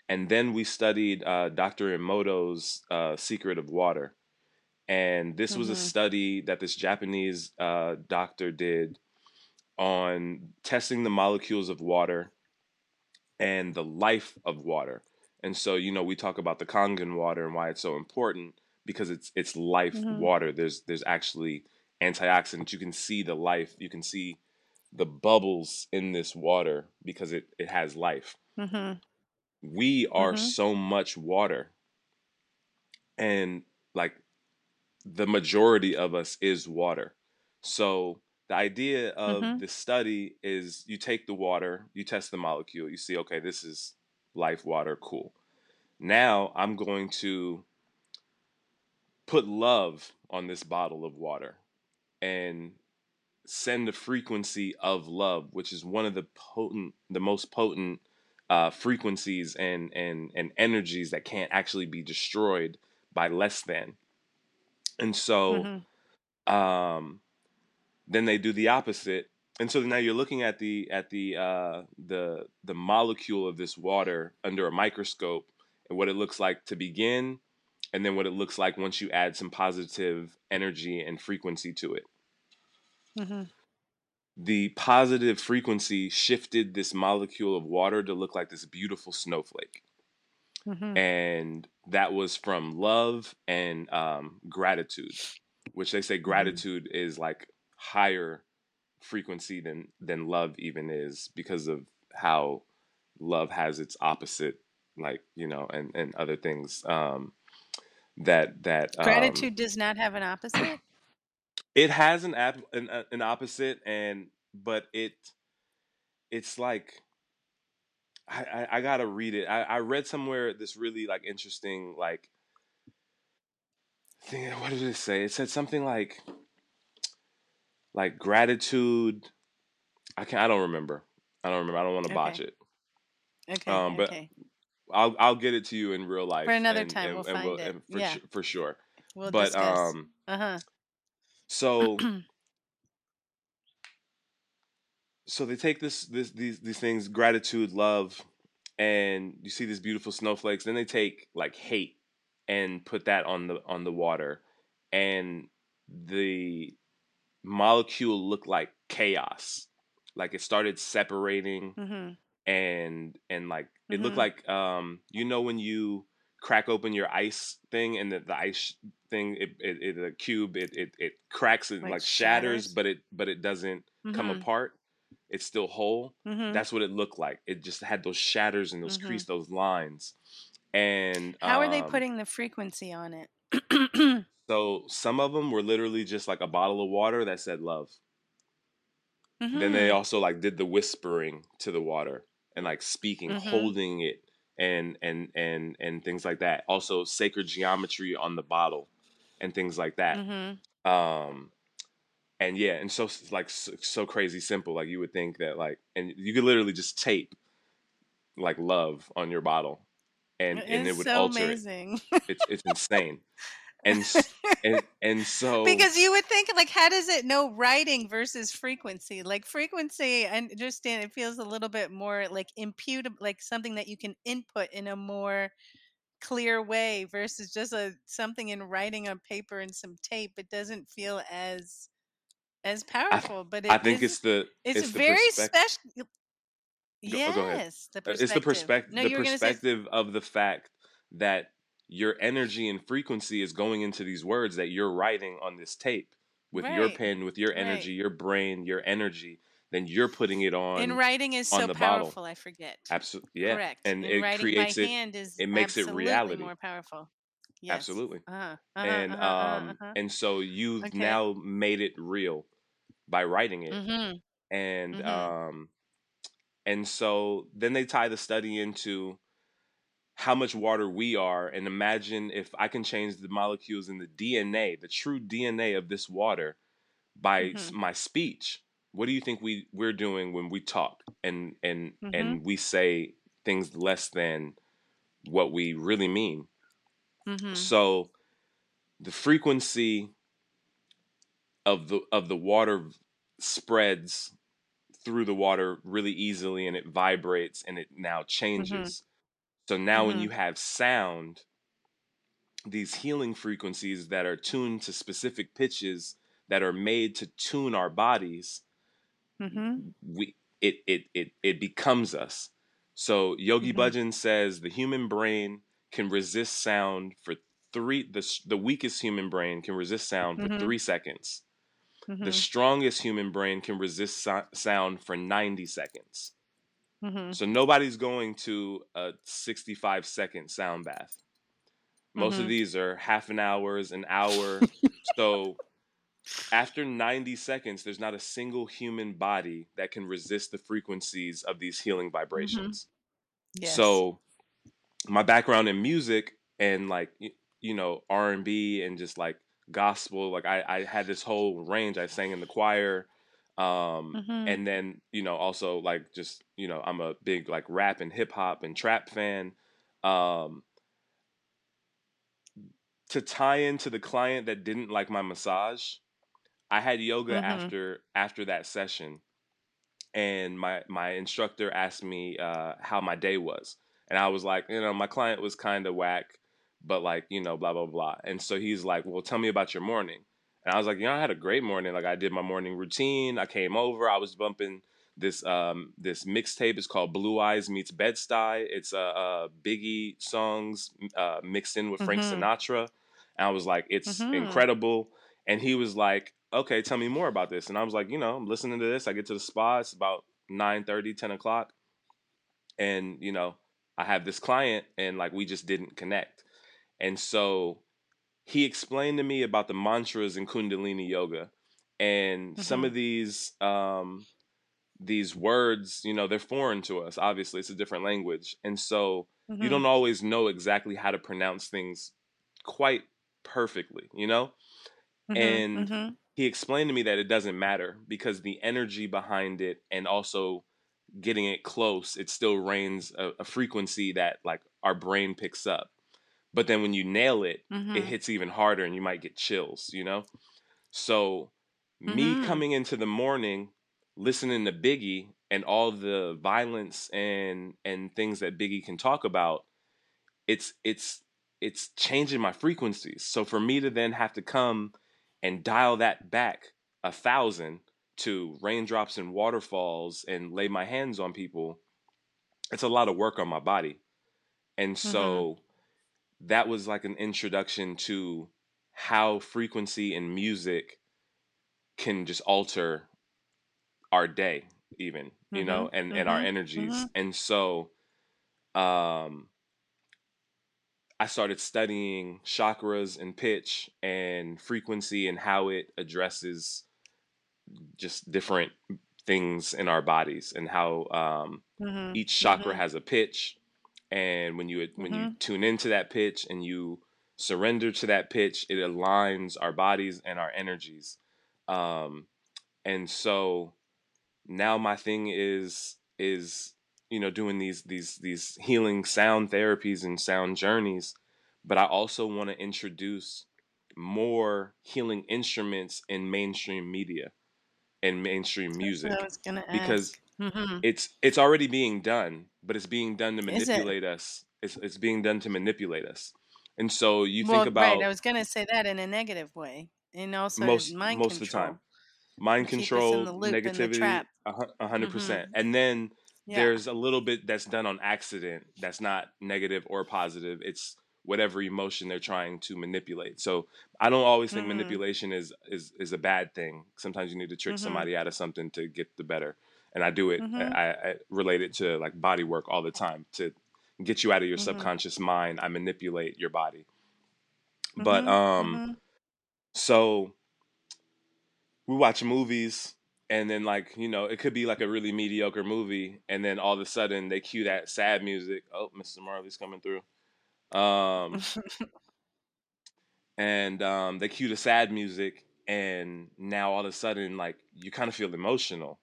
and then we studied uh, Dr. Emoto's uh, Secret of Water. And this was a Mhm. study that this Japanese uh, doctor did on testing the molecules of water and the life of water. And so, you know, we talk about the Kangen water and why it's so important because it's it's life Mhm. water. There's there's actually antioxidants. You can see the life. You can see the bubbles in this water because it, it has life. Mhm. We are Mhm. so much water. And like the majority of us is water. So the idea of Mhm. this study is you take the water, you test the molecule, you see, okay, this is life water, cool. Now I'm going to put love on this bottle of water and send a frequency of love, which is one of the potent, the most potent uh, frequencies and and and energies that can't actually be destroyed by less than. And so Mhm. um, then they do the opposite and so now you're looking at the at the uh, the the molecule of this water under a microscope and what it looks like to begin and then what it looks like once you add some positive energy and frequency to it. Mm-hmm. The positive frequency shifted this molecule of water to look like this beautiful snowflake. Mm-hmm. And that was from love and um, gratitude, which they say gratitude is like higher frequency than than love even is because of how love has its opposite like you know and and other things um that that um, Gratitude does not have an opposite. it has an app an, uh, an opposite and but it it's like I, I i gotta read it I, I read somewhere this really like interesting like thing what did it say it said something like like gratitude i can't i don't remember i don't remember i don't want to botch Okay. it Okay. um but okay. i'll i'll get it to you in real life For another and time, and, we'll and find it. for, Yeah. su- for sure We'll but discuss. um uh huh. so so they take this this these these things gratitude love and you see these beautiful snowflakes then they take like hate and put that on the on the water and the molecule looked like chaos like it started separating Mm-hmm. and and like it looked Mhm. like um you know when you crack open your ice thing and the, the ice thing it it, it a cube it, it it cracks and Like like, shatters, shatters? but it but it doesn't come Mhm. apart it's still whole Mm-hmm. that's what it looked like it just had those shatters and those crease those lines and How are they um, putting the frequency on it? so some of them were literally just like a bottle of water that said love then they Mhm. also like did the whispering to the water and like speaking Mhm. holding it and and and and things like that also sacred geometry on the bottle and things like that Mhm. um and yeah and so like so, so crazy simple like you would think that like and you could literally just tape like love on your bottle and and it would so alter amazing. it it's it's insane and and and so because you would think like how does it know writing versus frequency? Like frequency i understand it feels a little bit more like imputable like something that you can input in a more clear way versus just a something in writing on paper and some tape. It doesn't feel as as I, powerful but it I think is it's the it's, it's the very perspective special go, oh, go yes the Uh, it's the perspective. perspective no the gonna say perspective of the fact that your energy and frequency is going into these words that you're writing on this tape with your pen with your right energy your brain your energy then you're putting it on. and writing is so the bottle powerful i forget absolutely yeah Correct. and And it creates it hand is it makes it reality more powerful. Yes. absolutely Uh-huh. Uh-huh. and Uh-huh. Uh-huh. um uh-huh. and so you've Okay. now made it real by writing it Mm-hmm. and Mm-hmm. um and so then they tie the study into how much water we are and imagine if i can change the molecules in the dna the true dna of this water by Mm-hmm. my speech what do you think we we're doing when we talk and and Mm-hmm. and we say things less than what we really mean Mm-hmm. so the frequency of the of the water spreads through the water really easily and it vibrates and it now Mm-hmm. changes so now when Mm-hmm. you have sound these healing frequencies that are tuned to specific pitches that are made to tune our bodies Mm-hmm. we it it it, it becomes us so yogi Mm-hmm. bhajan says the human brain can resist sound for three the, the weakest human brain can resist sound for Mm-hmm. three seconds the Mm-hmm. strongest human brain can resist so- sound for 90 seconds Mm-hmm. so nobody's going to a 65 second sound bath most of Mm-hmm. these are half an hours an hour so after 90 seconds there's not a single human body that can resist the frequencies of these healing Mm-hmm. vibrations Yes. so my background in music and like you know r&b and just like gospel like i, I had this whole range i sang in the choir um Mm-hmm. and then you know also like just you know i'm a big like rap and hip hop and trap fan um to tie into the client that didn't like my massage i had yoga Mm-hmm. after after that session and my my instructor asked me uh how my day was and i was like you know my client was kind of whack but like you know blah blah blah and so he's like well tell me about your morning and i was like you know i had a great morning. Like i did my morning routine. I came over. I was bumping this um this mixtape. It's called blue eyes meets bed-stuy. It's uh, uh biggie songs uh mixed in with frank Mhm. sinatra. And i was like it's Mhm. incredible. And he was like okay tell me more about this. And i was like you know i'm listening to this. I get to the spa it's about 9 30, 10 o'clock. And you know i have this client and like we just didn't connect. And so he explained to me about the mantras in kundalini yoga and some Mhm. of these um these words you know they're foreign to us obviously it's a different language and so you Mhm. don't always know exactly how to pronounce things quite perfectly you know Mhm. and Mhm. he explained to me that it doesn't matter because the energy behind it and also getting it close it still reigns a, a frequency that like our brain picks up but then when you nail it it Mhm. hits even harder and you might get chills you know so me Mhm. coming into the morning listening to biggie and all the violence and and things that biggie can talk about it's it's it's changing my frequencies so for me to then have to come and dial that back a thousand to raindrops and waterfalls and lay my hands on people it's a lot of work on my body and Mhm. so that was like an introduction to how frequency and music can just alter our day even you know and and our Mhm. energies Mhm. and so um I started studying chakras and pitch and frequency and how it addresses just different things in our bodies and how um, Mhm. each chakra Mhm. has a pitch and when you when you Mhm. tune into that pitch and you surrender to that pitch it aligns our bodies and our energies um, and so now my thing is is you know doing these these these healing sound therapies and sound journeys but i also want to introduce more healing instruments in mainstream media and mainstream music because ask. Mhm. it's it's already being done but it's being done to Is it? manipulate us it's, it's being done to manipulate us and so you think about right. I was gonna say that in a negative way, and also most mind most of the time mind Keep control, the loop in the negativity, a hundred percent. Mhm. And then Yeah. there's a little bit that's done on accident. That's not negative or positive. It's whatever emotion they're trying to manipulate. So I don't always think Mhm. manipulation is is is a bad thing. Sometimes you need to trick Mhm. somebody out of something to get the better. And I do it. Mhm. I, I relate it to like body work all the time to get you out of your Mhm. subconscious mind. I manipulate your body. But Mhm. um, Mhm. so we watch movies and then like you know it could be like a really mediocre movie and then all of a sudden they cue that sad music oh mrs marley's coming through um and um they cue the sad music and now all of a sudden like you kind of feel emotional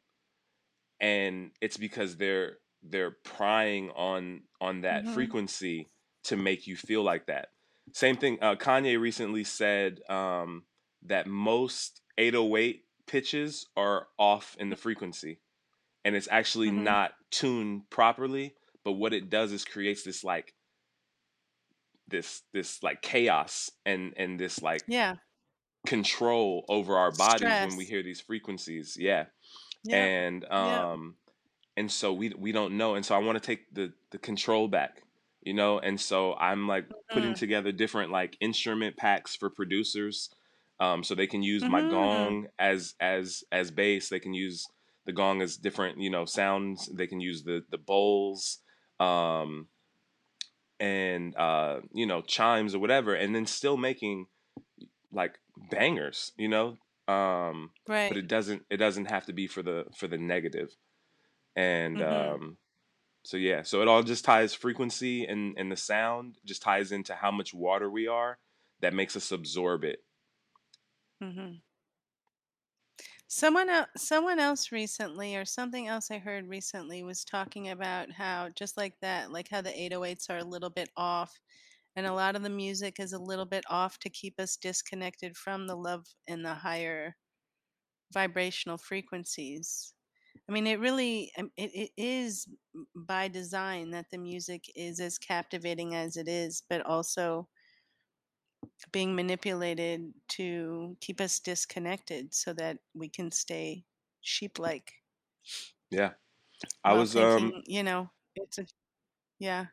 and it's because they're they're prying on on that Mhm. frequency to make you feel like that same thing uh, kanye recently said um that most 808 pitches are off in the frequency and it's actually Mhm. not tuned properly but what it does is creates this like this this like chaos and and this like Yeah. control over our bodies when we hear these frequencies yeah Yep. and um and so we we don't know and so i want to take the the control back you know and so i'm like putting Mhm. together different like instrument packs for producers um so they can use my Mhm. gong as as as bass they can use the gong as different you know sounds they can use the the bowls um and uh you know chimes or whatever and then still making like bangers you know um right. but it doesn't it doesn't have to be for the for the negative and Mhm. um so yeah so it all just ties frequency and and the sound just ties into how much water we are that makes us absorb it mm-hmm. Someone else, someone else recently, or something else I heard recently, was talking about how just like that, like how the 808s are a little bit off, and a lot of the music is a little bit off to keep us disconnected from the love and the higher vibrational frequencies. I mean, it really, um, it, it is by design that the music is as captivating as it is, but also being manipulated to keep us disconnected so that we can stay sheep like. Yeah. I was um you know, it's a yeah.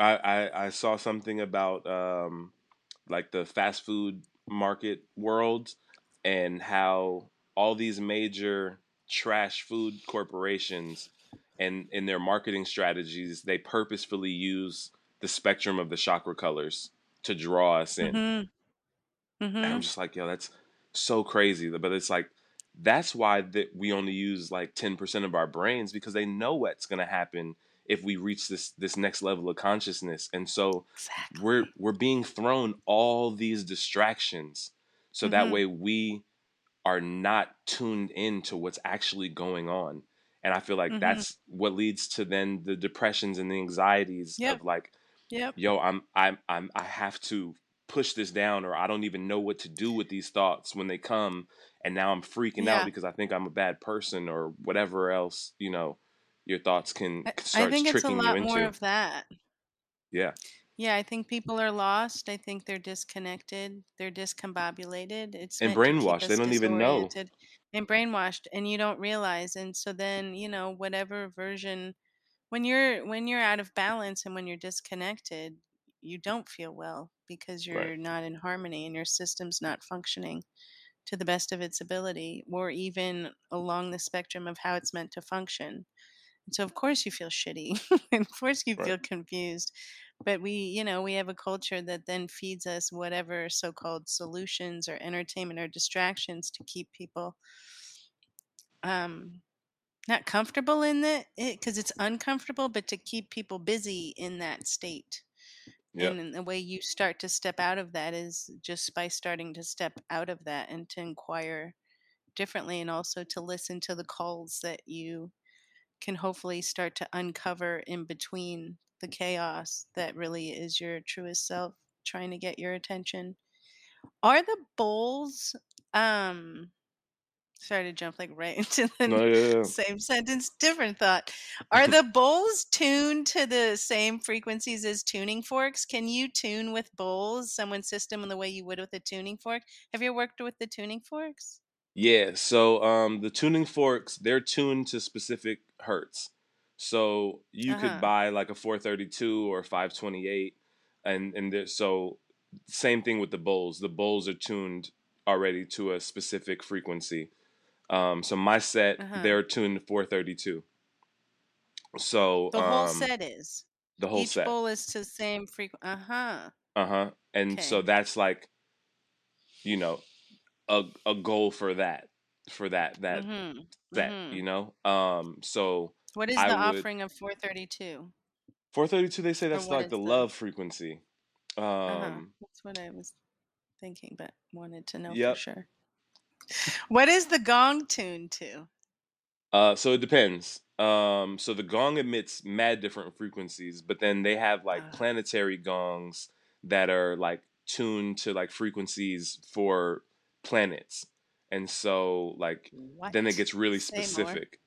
I, I I saw something about um like the fast food market world and how all these major trash food corporations and in their marketing strategies they purposefully use the spectrum of the chakra colors to draw us in. Mhm. And I'm just like, yo, that's so crazy. But it's like that's why that we only use like 10% of our brains because they know what's going to happen if we reach this this next level of consciousness. And so we're we're being thrown all these distractions so that Mhm. way we are not tuned in to what's actually going on. And I feel like Mhm. that's what leads to then the depressions and the anxieties Yep. of like Yep. yo i'm i'm i'm i have to push this down or i don't even know what to do with these thoughts when they come and now i'm freaking out because i think i'm a bad person or whatever else you know your thoughts can I, I starts think it's a tricking you lot more into of that. yeah Yeah, I think people are lost. I think they're disconnected. They're discombobulated. It's and meant to keep brainwashed they us don't even know disoriented and brainwashed and you don't realize and so then, you know, whatever version when you're when you're out of balance and when you're disconnected, you don't feel well because right you're not in harmony and your system's not functioning to the best of its ability or even along the spectrum of how it's meant to function. So of course you feel shitty. of course you right feel confused. But we, you know, we have a culture that then feeds us whatever so-called solutions or entertainment or distractions to keep people um not comfortable in the, it because it's uncomfortable, but to keep people busy in that state. yep And the way you start to step out of that is just by starting to step out of that and to inquire differently and also to listen to the calls that you can hopefully start to uncover in between the chaos that really is your truest self trying to get your attention. Are the bowls um sorry to jump like right into the no yeah, yeah. same sentence, different thought. Are the bowls tuned to the same frequencies as tuning forks? Can you tune with bowls someone's system in the way you would with a tuning fork? Have you worked with the tuning forks? Yeah, so um the tuning forks, they're tuned to specific hertz. So you could Uh-huh. buy like a 432 or a 528 and and there, so same thing with the bowls. The bowls are tuned already to a specific frequency. Um so my set, Uh-huh. they're tuned to 432. So The whole um set is. the whole Each set. bowl is to the same frequency. Uh-huh. Uh-huh. And so that's like, you know, a a goal for that for that that Mhm. set, Mhm. you know? Um so What is I the would offering of 432? 432 they say that's like the the love frequency. Uh-huh. Um That's what I was thinking, but wanted to know for sure. What is the gong tuned to? Uh so it depends. Um so the gong emits mad different frequencies, but then they have like Ah, planetary gongs that are like tuned to like frequencies for planets. And so like then it gets really Say more. specific.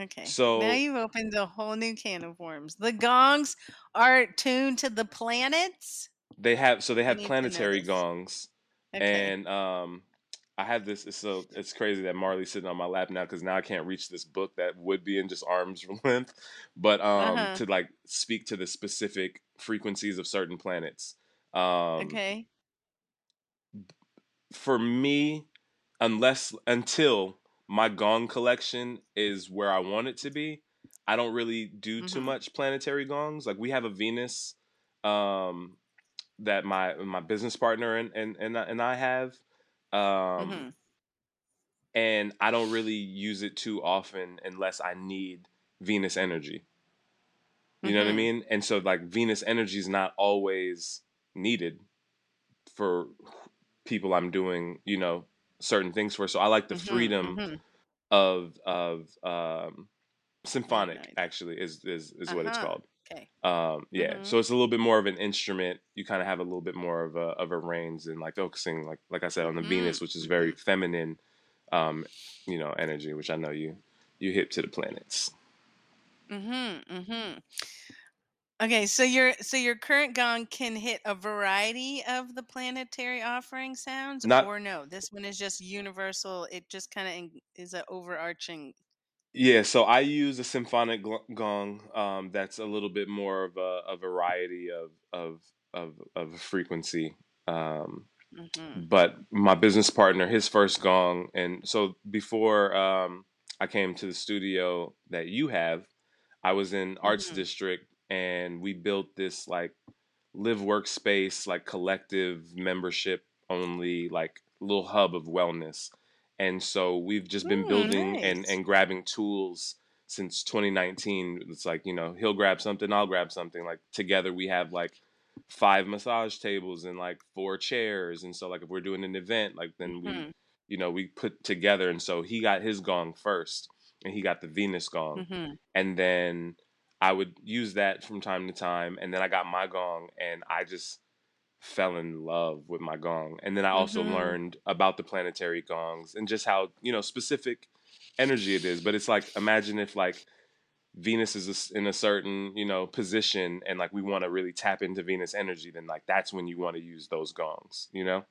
Okay. So now you've opened a whole new can of worms. The gongs are tuned to the planets? they have so they have need to know planetary gongs Okay. and um I have this it's so it's crazy that Marley's sitting on my lap now because now I can't reach this book that would be in just arm's length, but um Uh-huh. to like speak to the specific frequencies of certain planets. Um Okay. for me, unless until my gong collection is where I want it to be, I don't really do too Mhm. much planetary gongs. Like we have a Venus um that my my business partner and and and, I- and I have um Mhm. and I don't really use it too often unless I need Venus energy. You know what I Mhm. mean? And so like Venus energy is not always needed for people I'm doing, you know, certain things for. So I like the Mhm. freedom Mhm. of of um symphonic Midnight. actually is is is what it's Uh-huh. called. Okay. Um yeah. Mhm. So it's a little bit more of an instrument. You kind of have a little bit more of a of a range and like focusing like like I said on the Venus, Mhm. which is very Mhm. feminine um, you know, energy, which I know you you hip to the planets. Mm Mhm. Mm Mhm. Okay, so your so your current gong can hit a variety of the planetary offering sounds, Not or no? This one is just universal. It just kind of is an overarching. yeah, so I use a symphonic gl- gong um, that's a little bit more of a, a variety of of of of frequency. Um, hmm but my business partner, his first gong, and so before um, I came to the studio that you have, I was in Arts hmm District, and we built this like live workspace, like collective membership only, like little hub of wellness. And so we've just been Mm, building and nice. and grabbing tools since 2019. It's like you know he'll grab something, I'll grab something. Like together we have like five massage tables and like four chairs. And so like if we're doing an event, like then we hmm you know we put together. And so he got his gong first, and he got the Venus gong, hmm and then I would use that from time to time. And then I got my gong, and I just fell in love with my gong. And then I also hmm learned about the planetary gongs and just how, you know, specific energy it is. But it's like imagine if like Venus is in a certain, you know, position and like we want to really tap into Venus energy, then like that's when you want to use those gongs, you know?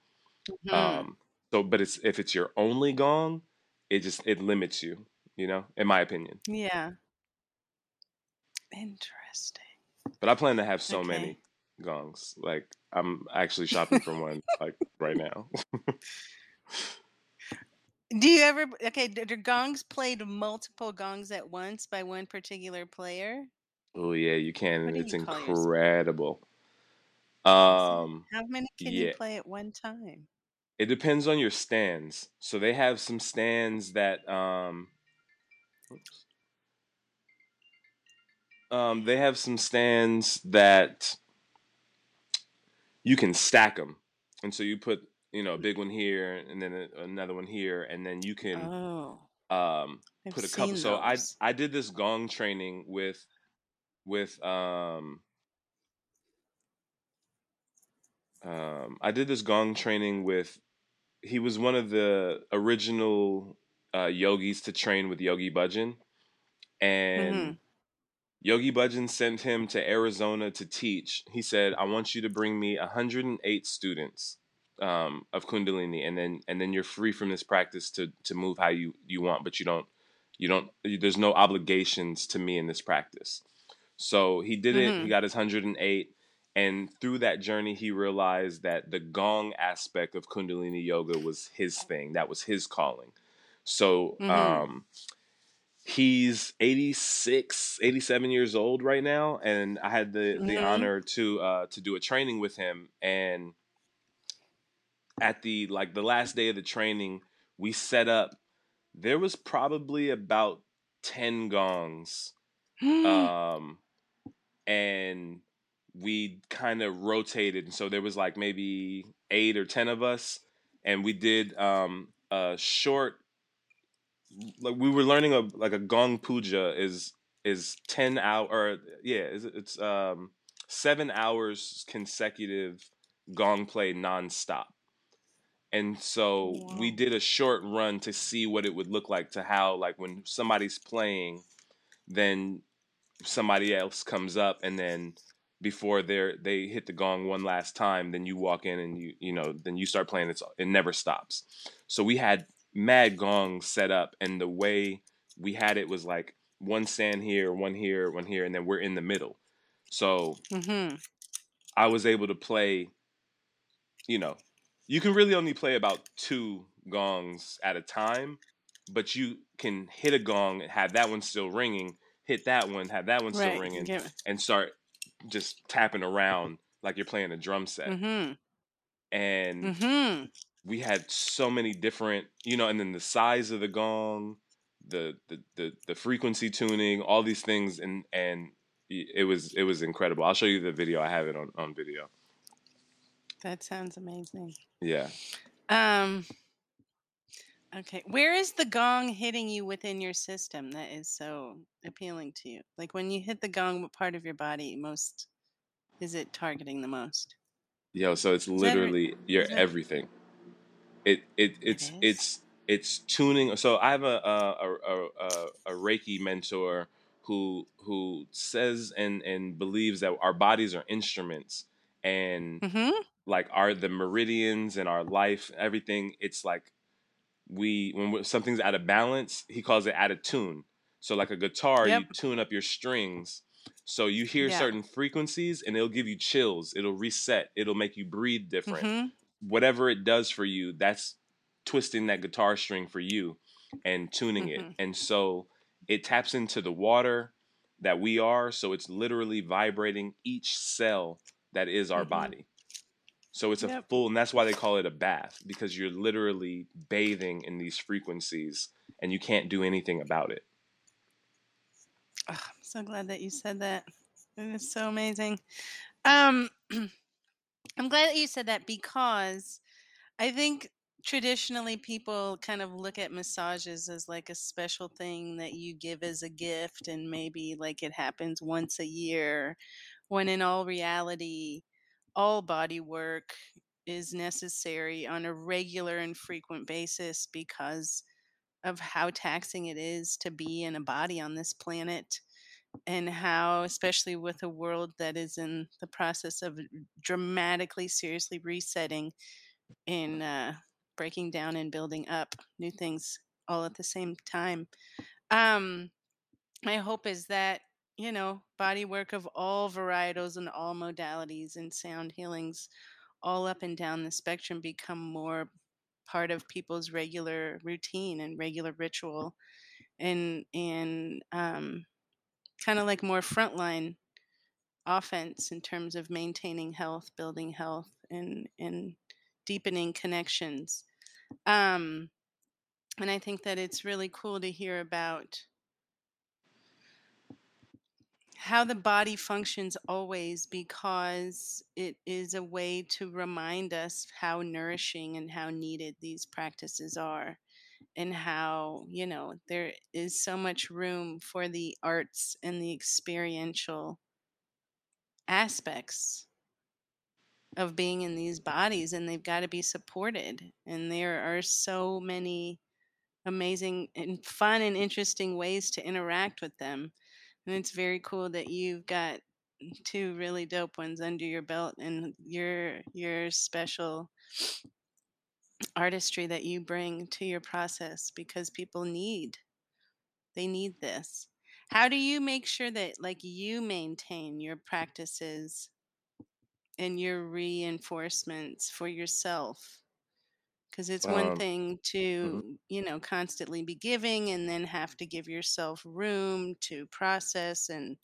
hmm Um so but it's if it's your only gong, it just it limits you, you know, in my opinion. Yeah. Interesting. But I plan to have so Okay. many gongs. Like I'm actually shopping for one like right now. Do you ever okay? d- Are gongs played multiple gongs at once by one particular player? Oh yeah, you can, and it's you call yours? incredible. Um, How many can you play at one time? it depends on your stands. So they have some stands that um, oops, um, they have some stands that you can stack them, and so you put you know a big one here and then a, another one here, and then you can Oh, um put a couple. seen So I. I did this gong training with with um um I did this gong training with he was one of the original uh, yogis to train with Yogi Bhajan, and Yogi Bhajan sent him to Arizona to teach. He said, "I want you to bring me 108 students um, of Kundalini, and then and then you're free from this practice to to move how you you want, but you don't you don't there's no obligations to me in this practice." So he did it. He hmm got his 108. And through that journey, he realized that the gong aspect of Kundalini yoga was his thing. That was his calling. So hmm um, he's 86, 87 years old right now. And I had the, the hmm honor to uh, to do a training with him. And at the like the last day of the training, we set up. There was probably about 10 gongs. Um, and we kind of rotated and so there was like maybe eight or ten of us and we did um a short like we were learning a like a gong puja is is 10 hour or yeah it's, it's um seven hours consecutive gong play nonstop. And so we did a short run to see what it would look like to how like when somebody's playing then somebody else comes up and then before they they hit the gong one last time then you walk in and you you know then you start playing it's it never stops. So we had mad gongs set up and the way we had it was like one stand here one here one here and then we're in the middle. So hmm i was able to play you know you can really only play about two gongs at a time but you can hit a gong and have that one still ringing hit that one have that one still Right. ringing Get, and start just tapping around like you're playing a drum set. Hmm and hmm we had so many different you know and then the size of the gong the the the, the frequency tuning all these things and and it was it was incredible i'll show you the video i have it on on video That sounds amazing. yeah Um. Okay. Where is the gong hitting you within your system that is so appealing to you? Like when you hit the gong, what part of your body most is it targeting the most? yo so it's Is that re- literally your is that everything it it it it's is? it's it's tuning so i have a a a, a, a a reiki mentor who who says and and believes that our bodies are instruments and Mm-hmm. like are the meridians and our life everything it's like we when something's out of balance he calls it out of tune so like a guitar Yep. you tune up your strings so you hear Yeah. certain frequencies and it'll give you chills it'll reset it'll make you breathe different Mm-hmm. Whatever it does for you that's twisting that guitar string for you and tuning it Mhm. and so it taps into the water that we are so it's literally vibrating each cell that is our Mhm. body so it's a full and that's why they call it a bath because you're literally bathing in these frequencies and you can't do anything about it Oh, I'm so glad that you said that. It is so amazing. Um, I'm glad that you said that because I think traditionally people kind of look at massages as like a special thing that you give as a gift and maybe like it happens once a year when in all reality all body work is necessary on a regular and frequent basis because of how taxing it is to be in a body on this planet and how especially with a world that is in the process of dramatically seriously resetting in uh, breaking down and building up new things all at the same time. Um my hope is that you know body work of all varietals and all modalities and sound healings all up and down the spectrum become more part of people's regular routine and regular ritual. And and um, kind of like more frontline offense in terms of maintaining health building health and and deepening connections. Um and i think that it's really cool to hear about how the body functions always because it is a way to remind us how nourishing and how needed these practices are and how you know there is so much room for the arts and the experiential aspects of being in these bodies and they've got to be supported and there are so many amazing and fun and interesting ways to interact with them and it's very cool that you've got two really dope ones under your belt and your your special artistry that you bring to your process because people need they need this how do you make sure that like you maintain your practices and your reinforcements for yourself because it's one Um, thing mhm. to you know constantly be giving and then have to give yourself room to process and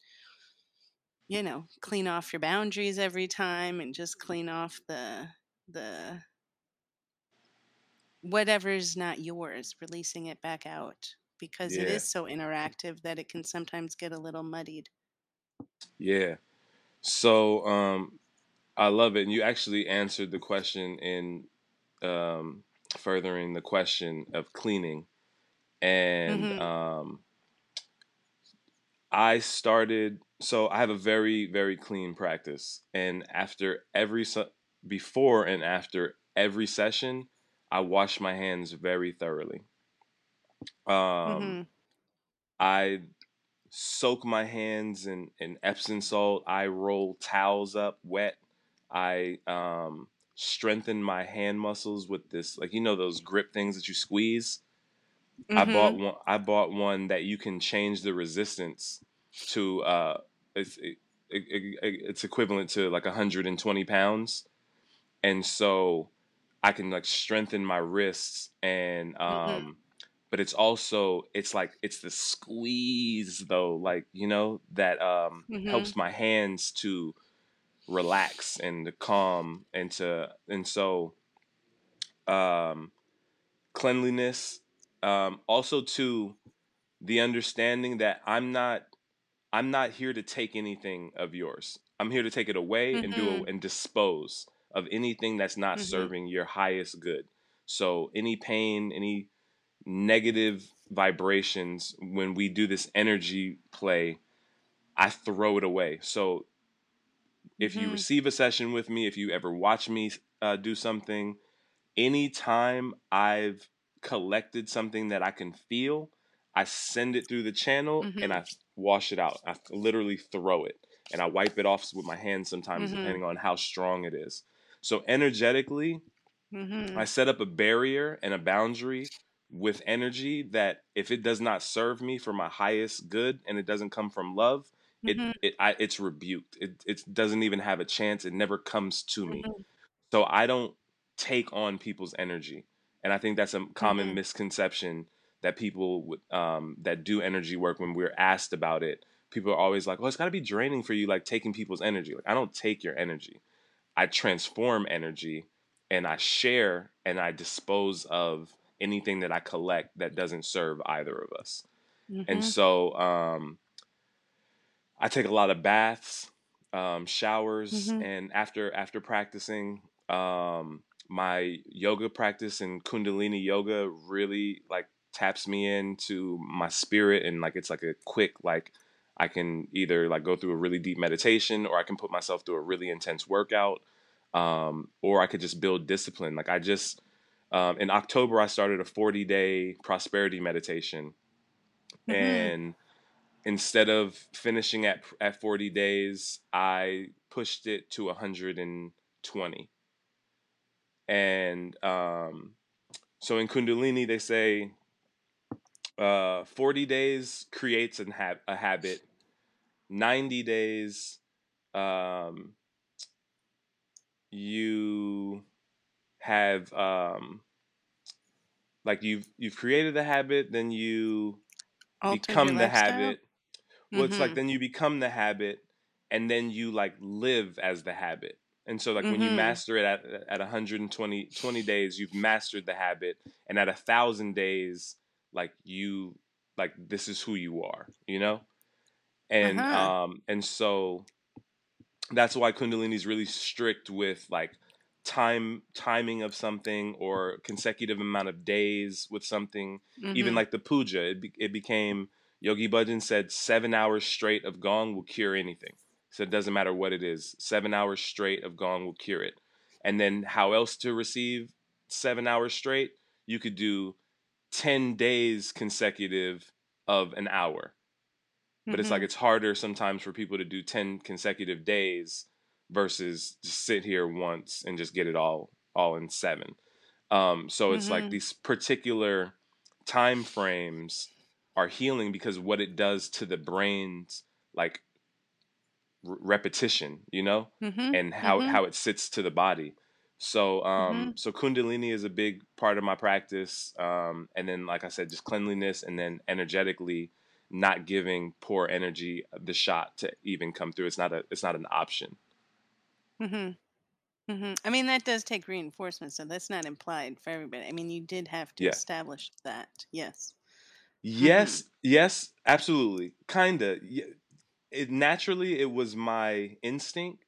you know clean off your boundaries every time and just clean off the the whatever's not yours releasing it back out because it yeah. is so interactive that it can sometimes get a little muddied. Yeah. So um i love it and you actually answered the question in um furthering the question of cleaning and mhm um I started so I have a very very clean practice and after every se- before and after every session I wash my hands very thoroughly. Um mhm I soak my hands in in Epsom salt. I roll towels up wet. I um strengthen my hand muscles with this like you know those grip things that you squeeze. I bought one. I bought one that you can change the resistance to. Uh, it's it, it, it, it's equivalent to like 120 pounds, and so I can like strengthen my wrists and mhm um. But it's also it's like it's the squeeze though, like you know that um mhm helps my hands to relax and to calm and to and so um cleanliness um also to the understanding that I'm not I'm not here to take anything of yours. I'm here to take it away and do and dispose of anything that's not mhm serving your highest good. So any pain, any negative vibrations when we do this energy play, I throw it away. So if you mhm receive a session with me, if you ever watch me uh, do something, anytime I've collected something that I can feel, I send it through the channel Mhm. and I wash it out. I literally throw it and I wipe it off with my hands sometimes, Mhm. depending on how strong it is. So energetically, Mhm. I set up a barrier and a boundary with energy that if it does not serve me for my highest good and it doesn't come from love, it Mhm. it I, it's rebuked. It it doesn't even have a chance. It never comes to me. Mhm. So I don't take on people's energy, and I think that's a common Mhm. misconception that people um, that do energy work when we're asked about it. People are always like, "Oh, it's got to be draining for you, like taking people's energy." Like I don't take your energy. I transform energy, and I share and I dispose of anything that I collect that doesn't serve either of us. And Mhm. so um, I take a lot of baths, um, showers, Mhm. and after after practicing, um, my yoga practice and Kundalini yoga really like taps me into my spirit and like it's like a quick like I can either like go through a really deep meditation or I can put myself through a really intense workout, um, or I could just build discipline. Like I just um, in October I started a 40 day prosperity meditation Mhm. and instead of finishing at at 40 days i pushed it to 120 and um so in kundalini they say uh 40 days creates an hab- a habit 90 days um you have um like you've you've created the habit then you your become the lifestyle. habit Well, it's like Mhm. then you become the habit, and then you like live as the habit. And so, like when you Mhm. master it at at 120 20 days, you've mastered the habit, and at a thousand days, like you like this is who you are, you know. And Uh-huh. um and so that's why Kundalini is really strict with like time timing of something or consecutive amount of days with something even Mhm. like the puja. It, be, it became yogi bhajan said seven hours straight of gong will cure anything. So it doesn't matter what it is. Seven hours straight of gong will cure it. And then how else to receive seven hours straight? You could do 10 days consecutive of an hour but it's like Mhm. it's harder sometimes for people to do 10 consecutive days versus just sit here once and just get it all all in seven um so it's like Mhm. these particular time frames are healing because what it does to the brain's like r- repetition you know Mhm. and how Mhm. how it sits to the body so um Mhm. so kundalini is a big part of my practice um and then like i said just cleanliness and then energetically not giving poor energy the shot to even come through it's not a it's not an option Mm-hmm. Mm-hmm. I mean, that does take reinforcement, so that's not implied for everybody. I mean, you did have to yeah establish that. Yes. Yes yes absolutely kinda it naturally it was my instinct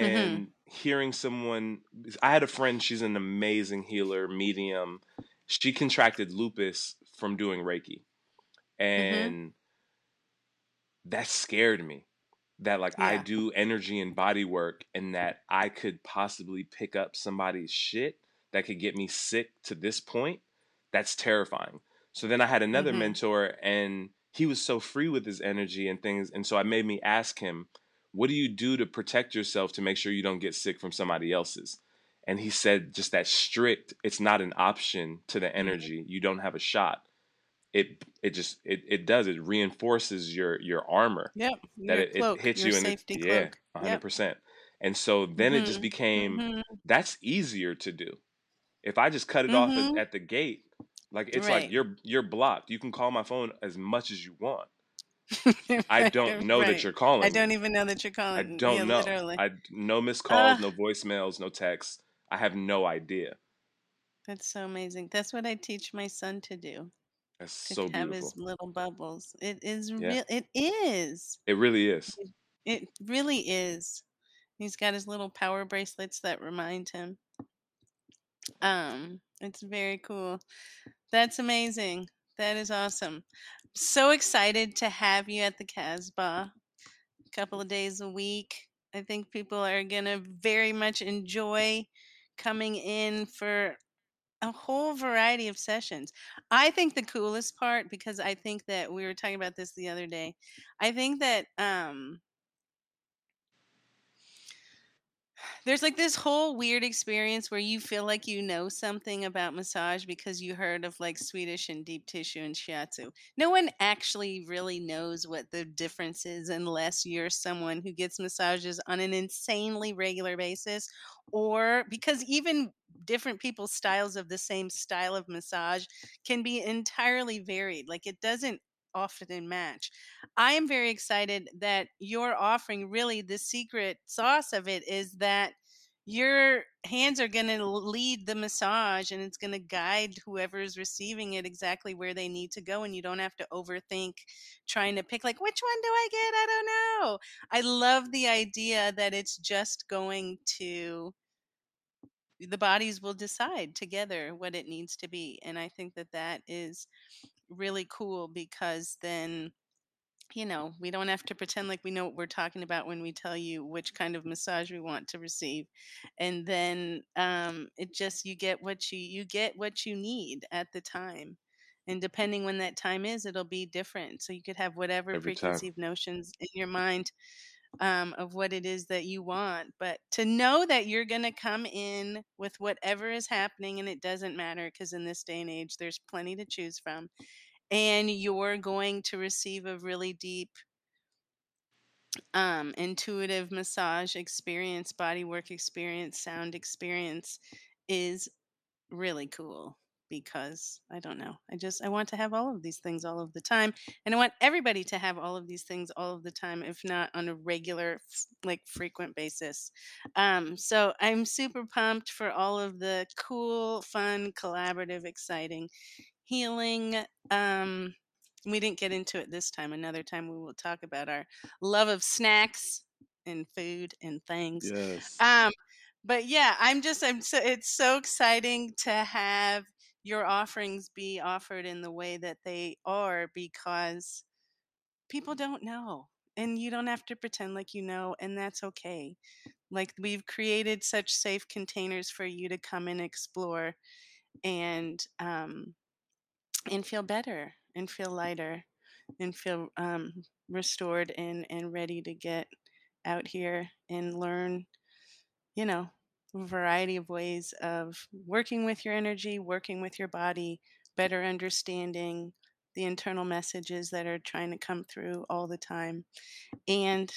Mhm. and hearing someone i had a friend she's an amazing healer medium she contracted lupus from doing reiki Mhm. and that scared me that like i do energy and body work and that i could possibly pick up somebody's shit that could get me sick to this point that's terrifying so then i had another Mhm. mentor and he was so free with his energy and things and so i made me ask him what do you do to protect yourself to make sure you don't get sick from somebody else's and he said just that strict it's not an option to the Mhm. energy you don't have a shot it it just it, it does it reinforces your your armor Yep. that it, it hits your you and it safety yeah cloak. a hundred Yep. percent and so then it just Mhm. became Mhm. that's easier to do if i just cut it off at, Mhm. at the gate like it's like you're you're blocked you can call my phone as much as you want i don't know that you're calling. I don't even know that you're calling. I don't know literally. i no missed calls Ah, no voicemails no texts i have no idea that's so amazing. That's what I teach my son to do. That's To so have his little bubbles. It is yeah real. It is. it really is It really is. He's got his little power bracelets that remind him. Um, it's very cool. That's amazing. That is awesome. So excited to have you at the Casbah a couple of days a week. I think people are going to very much enjoy coming in for a whole variety of sessions. I think the coolest part because I think that we were talking about this the other day. I think that um there's like this whole weird experience where you feel like you know something about massage because you heard of like Swedish and deep tissue and shiatsu. No one actually really knows what the difference is unless you're someone who gets massages on an insanely regular basis or because even different people's styles of the same style of massage can be entirely varied. Like it doesn't often in match. I am very excited that you're offering really the secret sauce of it is that your hands are going to lead the massage and it's going to guide whoever is receiving it exactly where they need to go and you don't have to overthink trying to pick like which one do I get? I don't know. I love the idea that it's just going to the bodies will decide together what it needs to be and I think that that is really cool because then you know, we don't have to pretend like we know what we're talking about when we tell you which kind of massage we want to receive. And then um, it just you get what you you get what you need at the time. And depending when that time is, it'll be different. So you could have whatever Every time. preconceived notions in your mind um, of what it is that you want. But to know that you're going to come in with whatever is happening, and it doesn't matter because in this day and age, there's plenty to choose from and you're going to receive a really deep um, intuitive massage experience, body work experience, sound experience is really cool because I don't know. I just I want to have all of these things all of the time and I want everybody to have all of these things all of the time if not on a regular like frequent basis. Um so I'm super pumped for all of the cool, fun, collaborative, exciting healing um we didn't get into it this time another time we will talk about our love of snacks and food and things Yes. um but yeah i'm just i'm so it's so exciting to have your offerings be offered in the way that they are because people don't know and you don't have to pretend like you know and that's okay. Like we've created such safe containers for you to come and explore and um and feel better and feel lighter and feel um, restored and, and ready to get out here and learn, you know, variety of ways of working with your energy, working with your body, better understanding the internal messages that are trying to come through all the time. And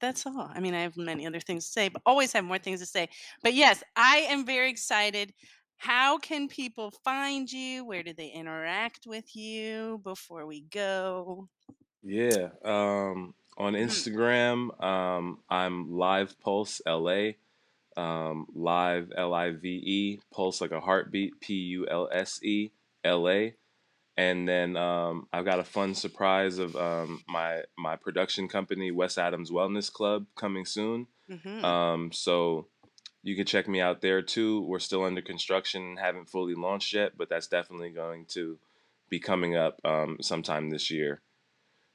that's all. I mean, I have many other things to say, but always have more things to say. But yes, I am very excited. How can people find you? Where do they interact with you before we go? Yeah. Um, on Hmm. Instagram, um, I'm Live Pulse LA. Um, live L I V E Pulse like a heartbeat P U L S E L A. And then um, I've got a fun surprise of um, my my production company West Adams Wellness Club coming soon. hmm Um, so you can check me out there too. We're still under construction, haven't fully launched yet, but that's definitely going to be coming up um, sometime this year.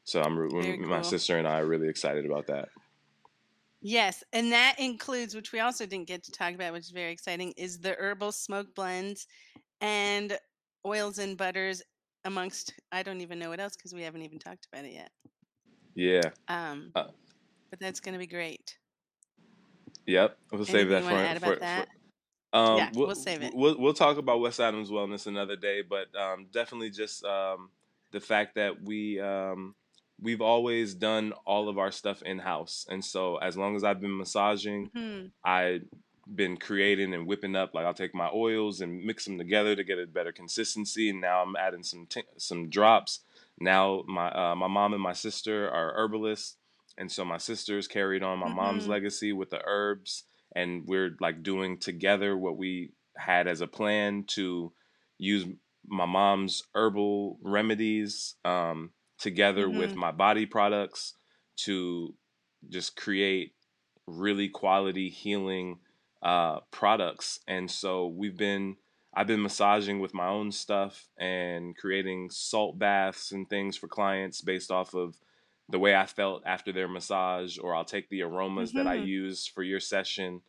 So I'm Very my cool. sister and I are really excited about that. Yes, and that includes, which we also didn't get to talk about, which is very exciting, is the herbal smoke blends and oils and butters amongst I don't even know what else because we haven't even talked about it yet. Yeah. Um, Uh, but that's going to be great. Yep. We'll save that you want to for add for, about that? for um Yeah, we'll, we'll save it. we'll we'll talk about West Adams Wellness another day, but um definitely just um the fact that we um we've always done all of our stuff in house, and so as long as I've been massaging, hmm I been creating and whipping up like I'll take my oils and mix them together to get a better consistency and now I'm adding some t- some drops. Now my uh, my mom and my sister are herbalists and so my sister's carried on my mom's hmm legacy with the herbs and we're like doing together what we had as a plan to use my mom's herbal remedies um, together with hmm my body products to just create really quality healing uh, products. And so we've been, I've been massaging with my own stuff and creating salt baths and things for clients based off of the way I felt after their massage, or I'll take the aromas that I hmm use for your session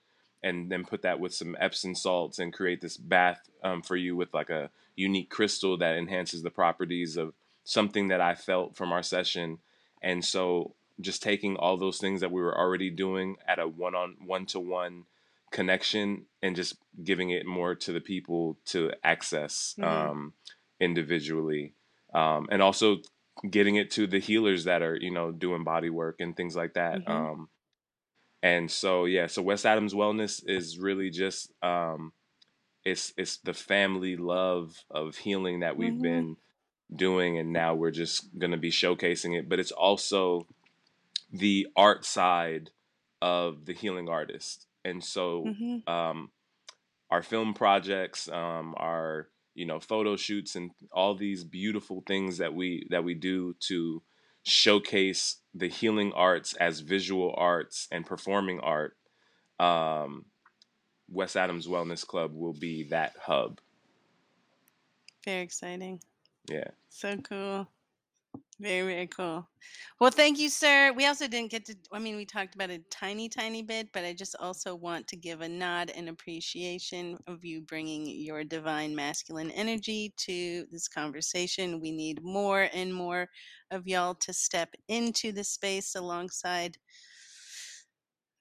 and then put that with some Epsom salts and create this bath um, for you with like a unique crystal that enhances the properties of something that I felt from our session. And so just taking all those things that we were already doing at a one on one to one connection and just giving it more to the people to access Mhm. um, individually. Um, and also getting it to the healers that are, you know, doing body work and things like that. Mhm. Um, and so yeah, so West Adams Wellness is really just um, it's it's the family love of healing that we've Mhm. been doing, and now we're just gonna be showcasing it. But it's also the art side of the healing artist, and so Mhm. um, our film projects, um, our you know photo shoots, and all these beautiful things that we that we do to showcase the healing arts as visual arts and performing art. Um, West Adams Wellness Club will be that hub. Very exciting. Yeah. So cool. Very, very cool. Well, thank you, sir. We also didn't get to, I mean, we talked about a tiny, tiny bit, but I just also want to give a nod and appreciation of you bringing your divine masculine energy to this conversation. We need more and more of y'all to step into the space alongside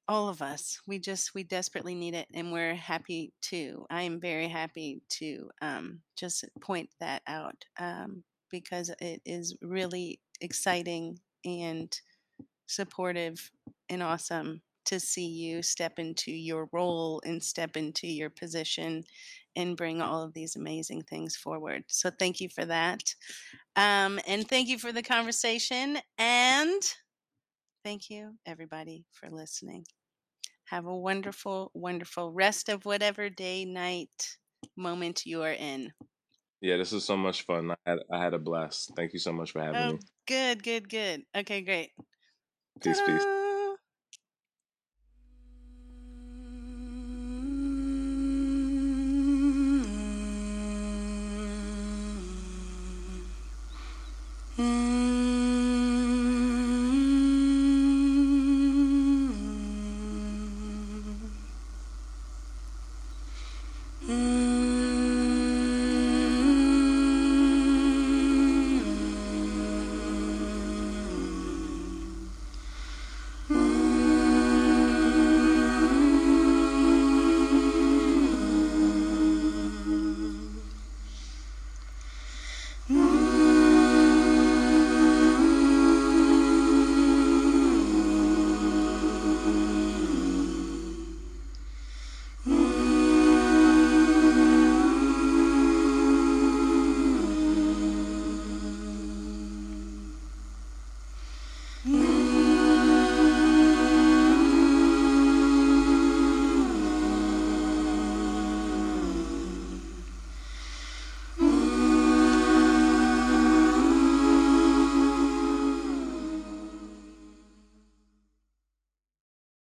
all of us we just we desperately need it and we're happy to i am very happy to um, just point that out um, because it is really exciting and supportive and awesome to see you step into your role and step into your position and bring all of these amazing things forward. So thank you for that um, and thank you for the conversation and thank you everybody for listening have a wonderful, wonderful rest of whatever day, night, moment you are in. Yeah, this was so much fun. I had I had a blast. Thank you so much for having Oh, me. good, good, good. Okay, great. Peace, peace. Ta-da!